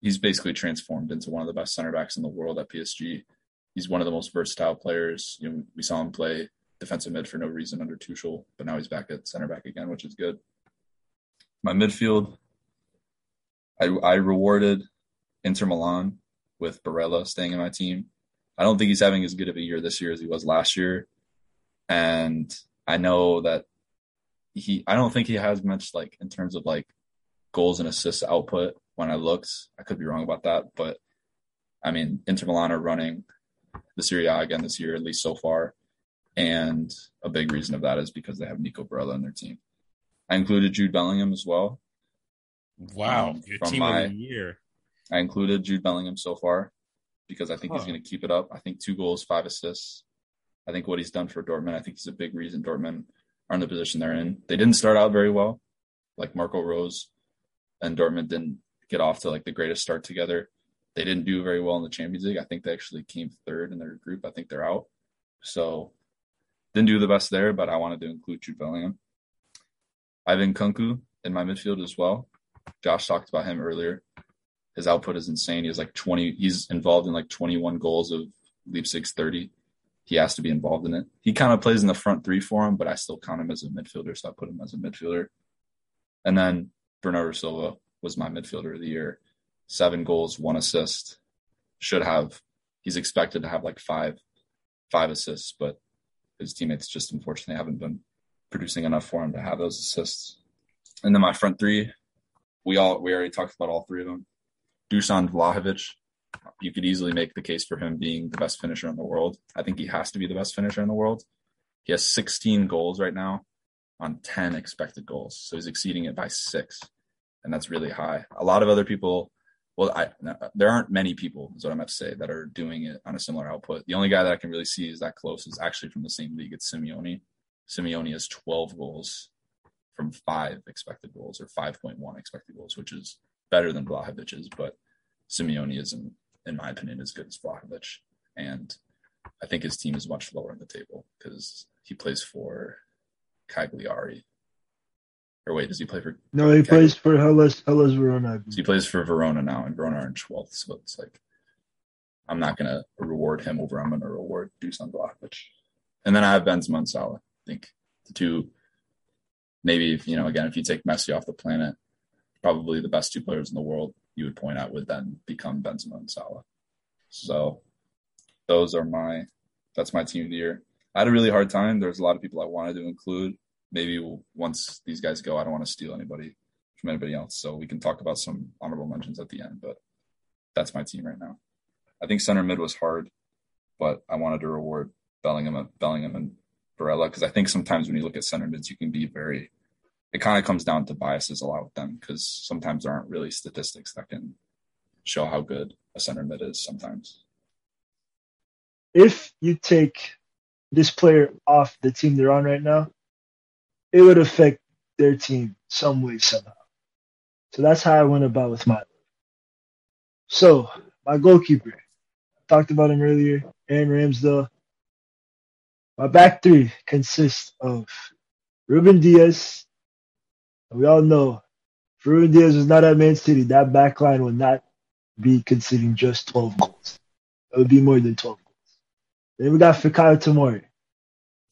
he's basically transformed into one of the best center backs in the world at PSG. he's one of the most versatile players. You know, we saw him play defensive mid for no reason under Tuchel, but now he's back at center back again, which is good. My midfield, I, I rewarded Inter Milan with Barella staying in my team. I don't think he's having as good of a year this year as he was last year. And I know that he I don't think he has much like in terms of like goals and assists output when I looked. I could be wrong about that, but I mean Inter Milan are running the Serie A again this year, at least so far. And a big reason of that is because they have Nico Barella on their team. I included Jude Bellingham as well. Wow, um, your team my, of the year. I included Jude Bellingham so far because I think huh. he's going to keep it up. I think two goals, five assists. I think what he's done for Dortmund, I think he's a big reason Dortmund are in the position they're in. They didn't start out very well, like Marco Rose and Dortmund didn't get off to like the greatest start together. They didn't do very well in the Champions League. I think they actually came third in their group. I think they're out. So didn't do the best there, but I wanted to include Jude Bellingham. Ivan Nkunku in my midfield as well. Josh talked about him earlier. His output is insane. He has like 20, he's involved in like 21 goals of Leipzig's 30. He has to be involved in it. He kind of plays in the front three for him, but I still count him as a midfielder, so I put him as a midfielder. And then Bernardo Silva was my midfielder of the year. Seven goals, one assist. Should have he's expected to have like five five assists, but his teammates just unfortunately haven't been producing enough for him to have those assists. And then my front three, we all we already talked about all three of them. Dusan Vlahovic, you could easily make the case for him being the best finisher in the world. I think he has to be the best finisher in the world. He has 16 goals right now on 10 expected goals, so he's exceeding it by six, and that's really high. A lot of other people well, I, there aren't many people, is what I'm about to say, that are doing it on a similar output. The only guy that I can really see is that close is actually from the same league. It's Simeone. Simeone has 12 goals from five expected goals or 5.1 expected goals, which is better than Vlahovic's, but Simeone isn't, in my opinion, as good as Vlahovic. And I think his team is much lower in the table because he plays for Cagliari, or wait, does he play for? No, he plays for Hellas. Hellas Verona. So he plays for Verona now, and Verona are in twelfth. So it's like, I'm not gonna reward him over. I'm gonna reward Dusan Vlahovic, and then I have Benzema and Salah. I think the two, maybe if, you know, again, if you take Messi off the planet, probably the best two players in the world you would point out would then become Benzema and Salah. So those are my that's my team of the year. I had a really hard time. There's a lot of people I wanted to include maybe once these guys go, I don't want to steal anybody from anybody else. So we can talk about some honorable mentions at the end, but that's my team right now. I think center mid was hard, but I wanted to reward Bellingham, Bellingham and Barella because I think sometimes when you look at center mids, you can be very. It kind of comes down to biases a lot with them because sometimes there aren't really statistics that can show how good a center mid is. Sometimes, if you take this player off the team they're on right now, it would affect their team some way, somehow. So that's how I went about with my. So my goalkeeper, I talked about him earlier, Aaron Ramsdale. My back three consists of Ruben Dias. We all know if Ruben Dias was not at Man City, that back line would not be conceding just 12 goals. It would be more than 12 goals. Then we got Fikayo Tomori.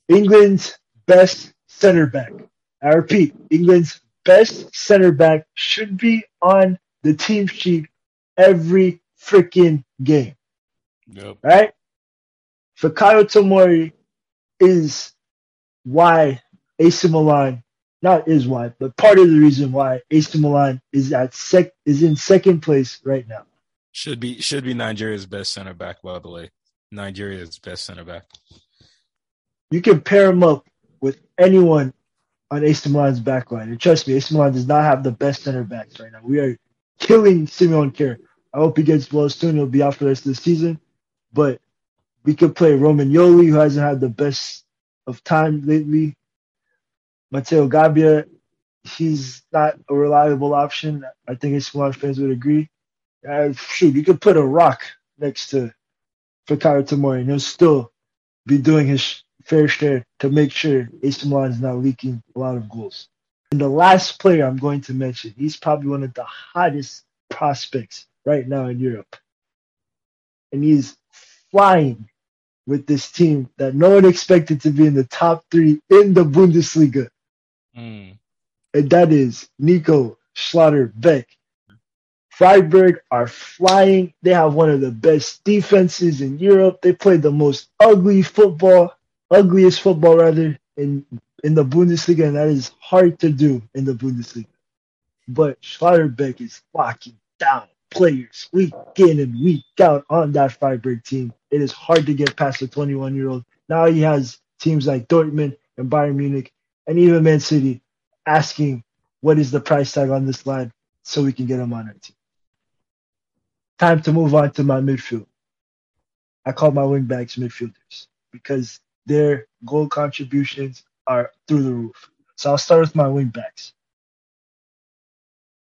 England's best center back. I repeat, England's best center back should be on the team sheet every freaking game. Yep. Right? Fikayo Tomori is why AC Milan, not is why, but part of the reason why AC Milan is at sec is in second place right now. Should be should be Nigeria's best center back, by the way. Nigeria's best center back. You can pair him up with anyone on AC Milan's backline. And trust me, AC Milan does not have the best center backs right now. We are killing Simon Kjær. I hope he gets well soon. He'll be out for the rest of the season. But we could play Romagnoli, who hasn't had the best of time lately. Matteo Gabbia, he's not a reliable option. I think AC Milan fans would agree. Uh, shoot, you could put a rock next to Fikayo Tomori, and he'll still be doing his fair share to make sure AC Milan is not leaking a lot of goals. And the last player I'm going to mention, he's probably one of the hottest prospects right now in Europe. And he's flying with this team that no one expected to be in the top three in the Bundesliga. Mm. And that is Nico Schlotterbeck. Freiburg are flying. They have one of the best defenses in Europe. They play the most ugly football, ugliest football rather, in in the Bundesliga, and that is hard to do in the Bundesliga. But Schlotterbeck is locking down players week in and week out on that Freiburg team. It is hard to get past a 21 year old. Now he has teams like Dortmund and Bayern Munich and even Man City asking what is the price tag on this lad so we can get him on our team. Time to move on to my midfield. I call my wingbacks midfielders because their goal contributions are through the roof. So I'll start with my wingbacks.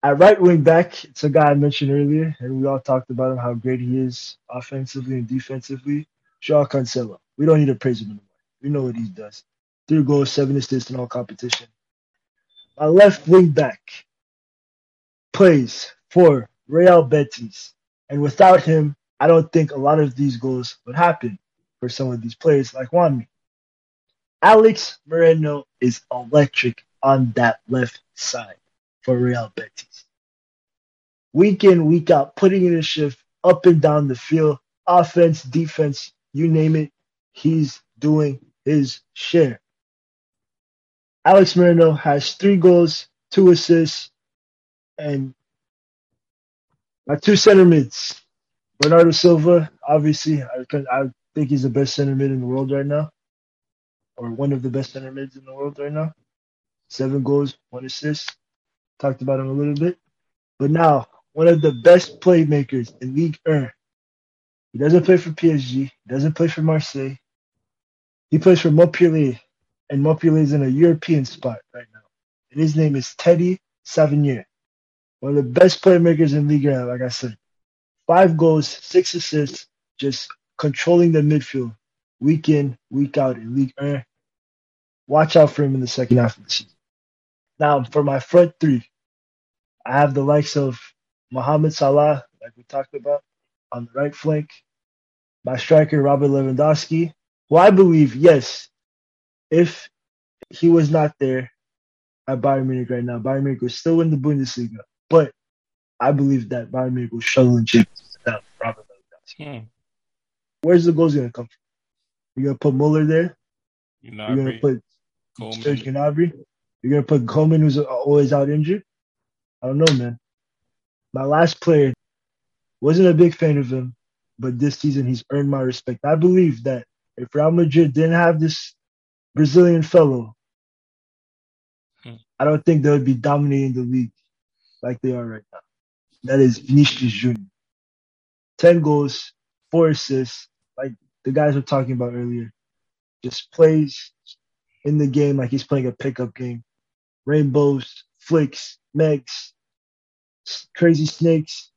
At right wing back, it's a guy I mentioned earlier, and we all talked about him, how great he is offensively and defensively. Joao Cancelo. We don't need to praise him anymore. We know what he does. Three goals, seven assists in all competition. My left wing back plays for Real Betis. And without him, I don't think a lot of these goals would happen for some of these players like Juanmi. Alex Moreno is electric on that left side for Real Betis. Week in, week out, putting in a shift up and down the field, offense, defense, you name it, he's doing his share. Alex Moreno has three goals, two assists, and my two center mids. Bernardo Silva, obviously, I, I think he's the best center mid in the world right now, or one of the best center mids in the world right now. Seven goals, one assist. Talked about him a little bit. But now, one of the best playmakers in Ligue 1. He doesn't play for PSG. He doesn't play for Marseille. He plays for Montpellier. And Montpellier is in a European spot right now. And his name is Teji Savanier, One of the best playmakers in Ligue 1, like I said. Five goals, six assists, just controlling the midfield week in, week out in Ligue 1. Watch out for him in the second half of the season. Now, for my front three, I have the likes of Mohamed Salah, like we talked about, on the right flank. My striker, Robert Lewandowski, who I believe, yes, if he was not there at Bayern Munich right now, Bayern Munich would still win the Bundesliga. But I believe that Bayern Munich will struggle in Champions without Robert Lewandowski. Hmm. Where's the goals going to come from? You're going to put Muller there? You're going to put Coman. Serge Gnabry? You're going to put Coman, who's always out injured? I don't know, man. My last player, wasn't a big fan of him, but this season he's earned my respect. I believe that if Real Madrid didn't have this Brazilian fellow, Hmm. I don't think they would be dominating the league like they are right now. That is Vinicius Junior. 10 goals, 4 assists, like the guys were talking about earlier. Just plays in the game like he's playing a pickup game. Rainbows, flicks, megs, crazy snakes,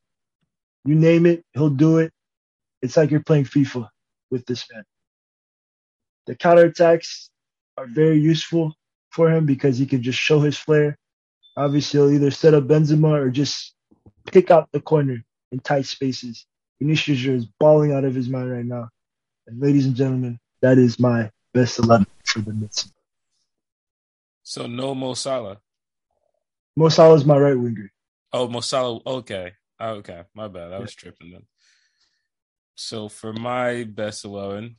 you name it, he'll do it. It's like you're playing FIFA with this man. The counterattacks are very useful for him because he can just show his flair. Obviously, he'll either set up Benzema or just pick out the corner in tight spaces. Vinicius is balling out of his mind right now. And ladies and gentlemen, that is my best 11 for the mid So no Mo Salah. Mo Salah is my right winger. Oh, Mo Salah. Okay. Oh, okay. My bad. I was tripping then. So for my best 11,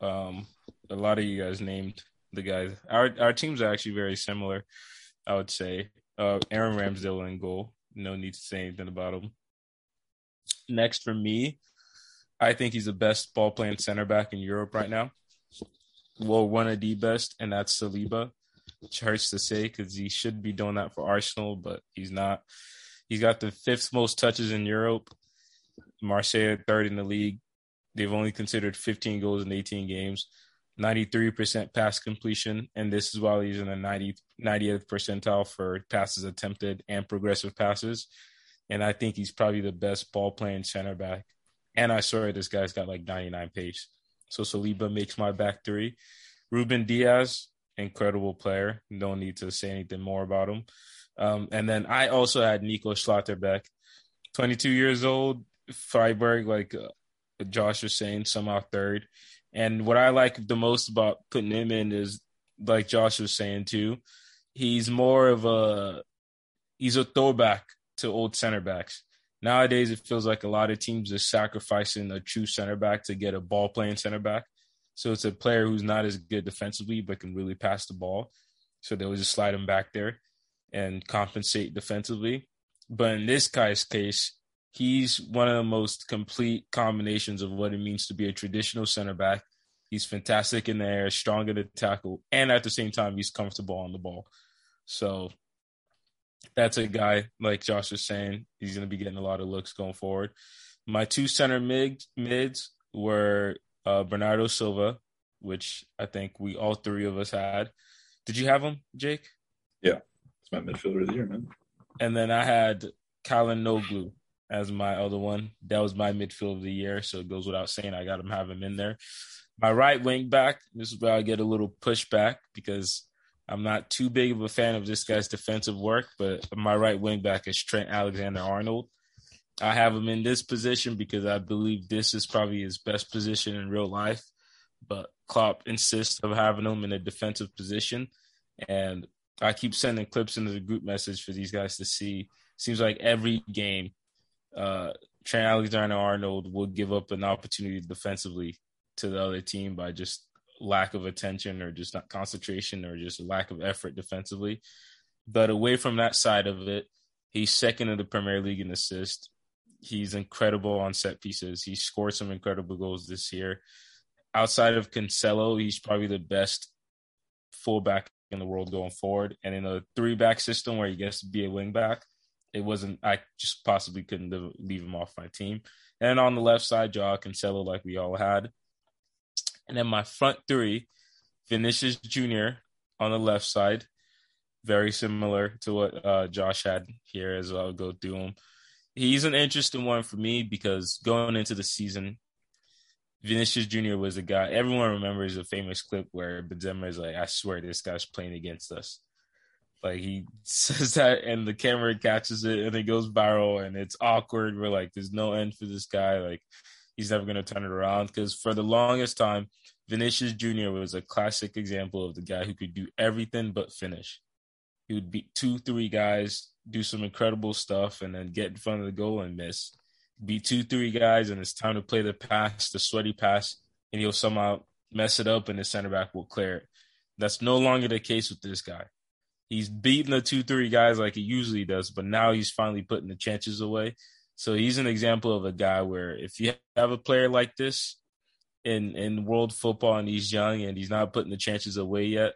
um, a lot of you guys named the guys. Our our teams are actually very similar, I would say. Uh, Aaron Ramsdale in goal. No need to say anything about him. Next for me, I think he's the best ball playing center back in Europe right now. Well, one of the best, and that's Saliba. Which hurts to say because he should be doing that for Arsenal, but he's not. He's got the fifth most touches in Europe. Marseille third in the league. They've only considered 15 goals in 18 games, 93% pass completion, and this is while he's in the 90, 90th percentile for passes attempted and progressive passes. And I think he's probably the best ball playing center back. And I swear this guy's got like 99 pace. So Saliba makes my back three. Ruben Dias, incredible player. Don't need to say anything more about him. Um, and then I also had Nico Schlotterbeck, 22 years old, Freiburg, like uh, Josh was saying, somehow third. And what I like the most about putting him in is, like Josh was saying too, he's more of a he's a throwback to old center backs. Nowadays, it feels like a lot of teams are sacrificing a true center back to get a ball playing center back. So it's a player who's not as good defensively but can really pass the ball. So they'll just slide him back there and compensate defensively. But in this guy's case, he's one of the most complete combinations of what it means to be a traditional center back. He's fantastic in the air, strong in the tackle, and at the same time, he's comfortable on the ball. So that's a guy, like Josh was saying, he's going to be getting a lot of looks going forward. My two center mid, mids were uh, Bernardo Silva, which I think we all three of us had. Did you have him, Jake? Yeah, it's my midfielder of the year, man. And then I had Calhanoglu as my other one. That was my midfield of the year, so it goes without saying. I got him have him in there. My right wing back. This is where I get a little pushback because I'm not too big of a fan of this guy's defensive work, but my right wing back is Trent Alexander Arnold. I have him in this position because I believe this is probably his best position in real life. But Klopp insists of having him in a defensive position, and I keep sending clips into the group message for these guys to see. Seems like every game, uh, Trent Alexander Arnold would give up an opportunity defensively to the other team by just lack of attention or just not concentration or just lack of effort defensively. But away from that side of it, he's second in the Premier League in assists. He's incredible on set pieces. He scored some incredible goals this year. Outside of Cancelo, he's probably the best fullback in the world going forward. And in a three back system where he gets to be a wing back, it wasn't, I just possibly couldn't leave him off my team. And on the left side, Joao Cancelo, like we all had. And then my front three, Vinicius Jr. on the left side, very similar to what uh, Josh had here as I'll go through him. He's an interesting one for me because going into the season, Vinicius Jr. was a guy everyone remembers a famous clip where Benzema is like, "I swear this guy's playing against us." Like he says that, and the camera catches it, and it goes viral, and it's awkward. We're like, "There's no end for this guy." Like he's never going to turn it around because for the longest time, Vinicius Jr. was a classic example of the guy who could do everything but finish. He would beat two, three guys, do some incredible stuff, and then get in front of the goal and miss. Beat two, three guys, and it's time to play the pass, the sweaty pass, and he'll somehow mess it up, and the center back will clear it. That's no longer the case with this guy. He's beating the two, three guys like he usually does, but now he's finally putting the chances away. So he's an example of a guy where if you have a player like this in in world football and he's young and he's not putting the chances away yet,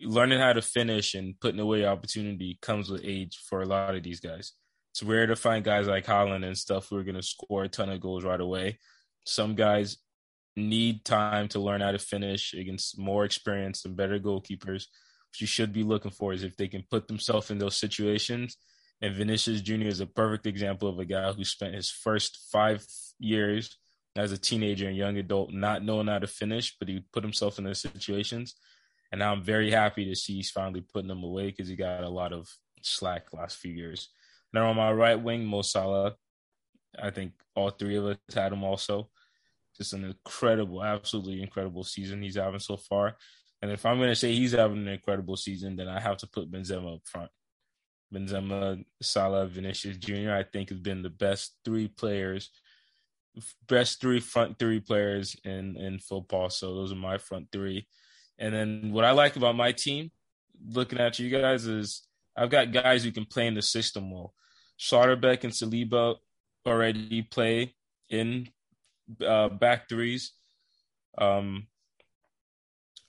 learning how to finish and putting away opportunity comes with age for a lot of these guys. It's rare to find guys like Haaland and stuff who are going to score a ton of goals right away. Some guys need time to learn how to finish against more experienced and better goalkeepers. You should be looking for is if they can put themselves in those situations and Vinicius Jr. is a perfect example of a guy who spent his first five years as a teenager and young adult not knowing how to finish, but he put himself in those situations. And now I'm very happy to see he's finally putting them away because he got a lot of slack last few years. Now on my right wing, Mo Salah, I think all three of us had him also. Just an incredible, absolutely incredible season he's having so far. And if I'm going to say he's having an incredible season, then I have to put Benzema up front. Benzema, Salah, Vinicius Jr. I think have been the best three players, best three front three players in in football. So those are my front three. And then what I like about my team, looking at you guys, is I've got guys who can play in the system well. Schlotterbeck and Saliba already play in uh, back threes. Um,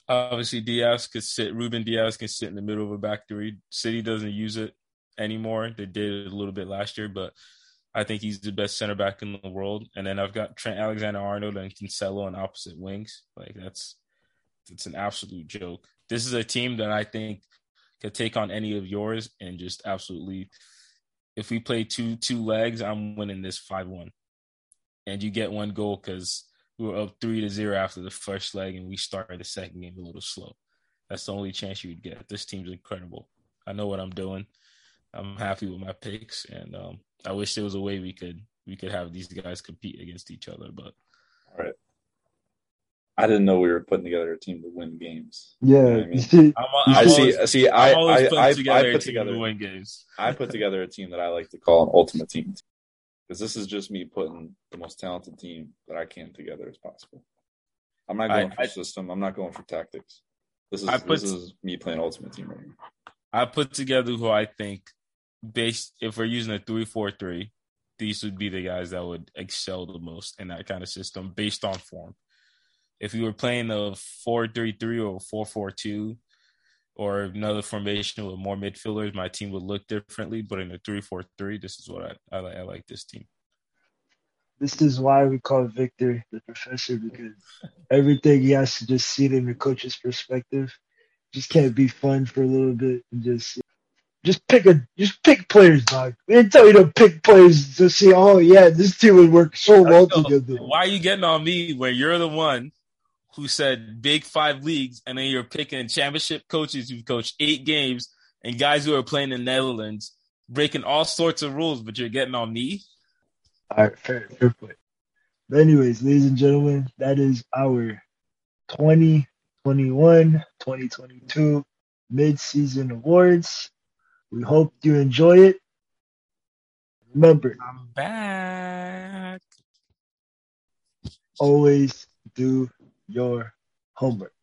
obviously Dias could sit. Ruben Dias can sit in the middle of a back three. City doesn't use it anymore. They did a little bit last year, but I think he's the best center back in the world. And then I've got Trent Alexander Arnold and Cancelo on opposite wings. Like that's it's an absolute joke. This is a team that I think could take on any of yours and just absolutely if we play two two legs, I'm winning this five one. And you get one goal because we were up three to zero after the first leg and we started the second game a little slow. That's the only chance you would get. This team's incredible. I know what I'm doing. I'm happy with my picks, and um, I wish there was a way we could we could have these guys compete against each other. But all right, I didn't know we were putting together a team to win games. Yeah, You know I mean? see, I'm, I'm I see. always, See, I I'm I, I, together I a put team together to win games. I put together a team that I like to call an ultimate team because this is just me putting the most talented team that I can together as possible. I'm not I- going for I- system. I'm not going for tactics. This is I put- this is me playing ultimate team right now. I put together who I think, based if we're using a three four three, these would be the guys that would excel the most in that kind of system based on form. If we were playing a four three three or four four two, or another formation with more midfielders, my team would look differently. But in a three four three, this is what I I, like- I like this team. this is why we call Victor the professor because everything he has to just see it in the coach's perspective. Just can't be fun for a little bit and just just pick a just pick players, dog. We didn't tell you to pick players to see. Oh yeah, this team would work so well together. why are you getting on me when you're the one who said big five leagues and then you're picking championship coaches who've coached eight games and guys who are playing in the Netherlands, breaking all sorts of rules, but you're getting on me? All right, fair, fair play. But anyways, ladies and gentlemen, that is our 2021-2022 mid-season awards. We hope you enjoy it. Remember, I'm back. always do your homework.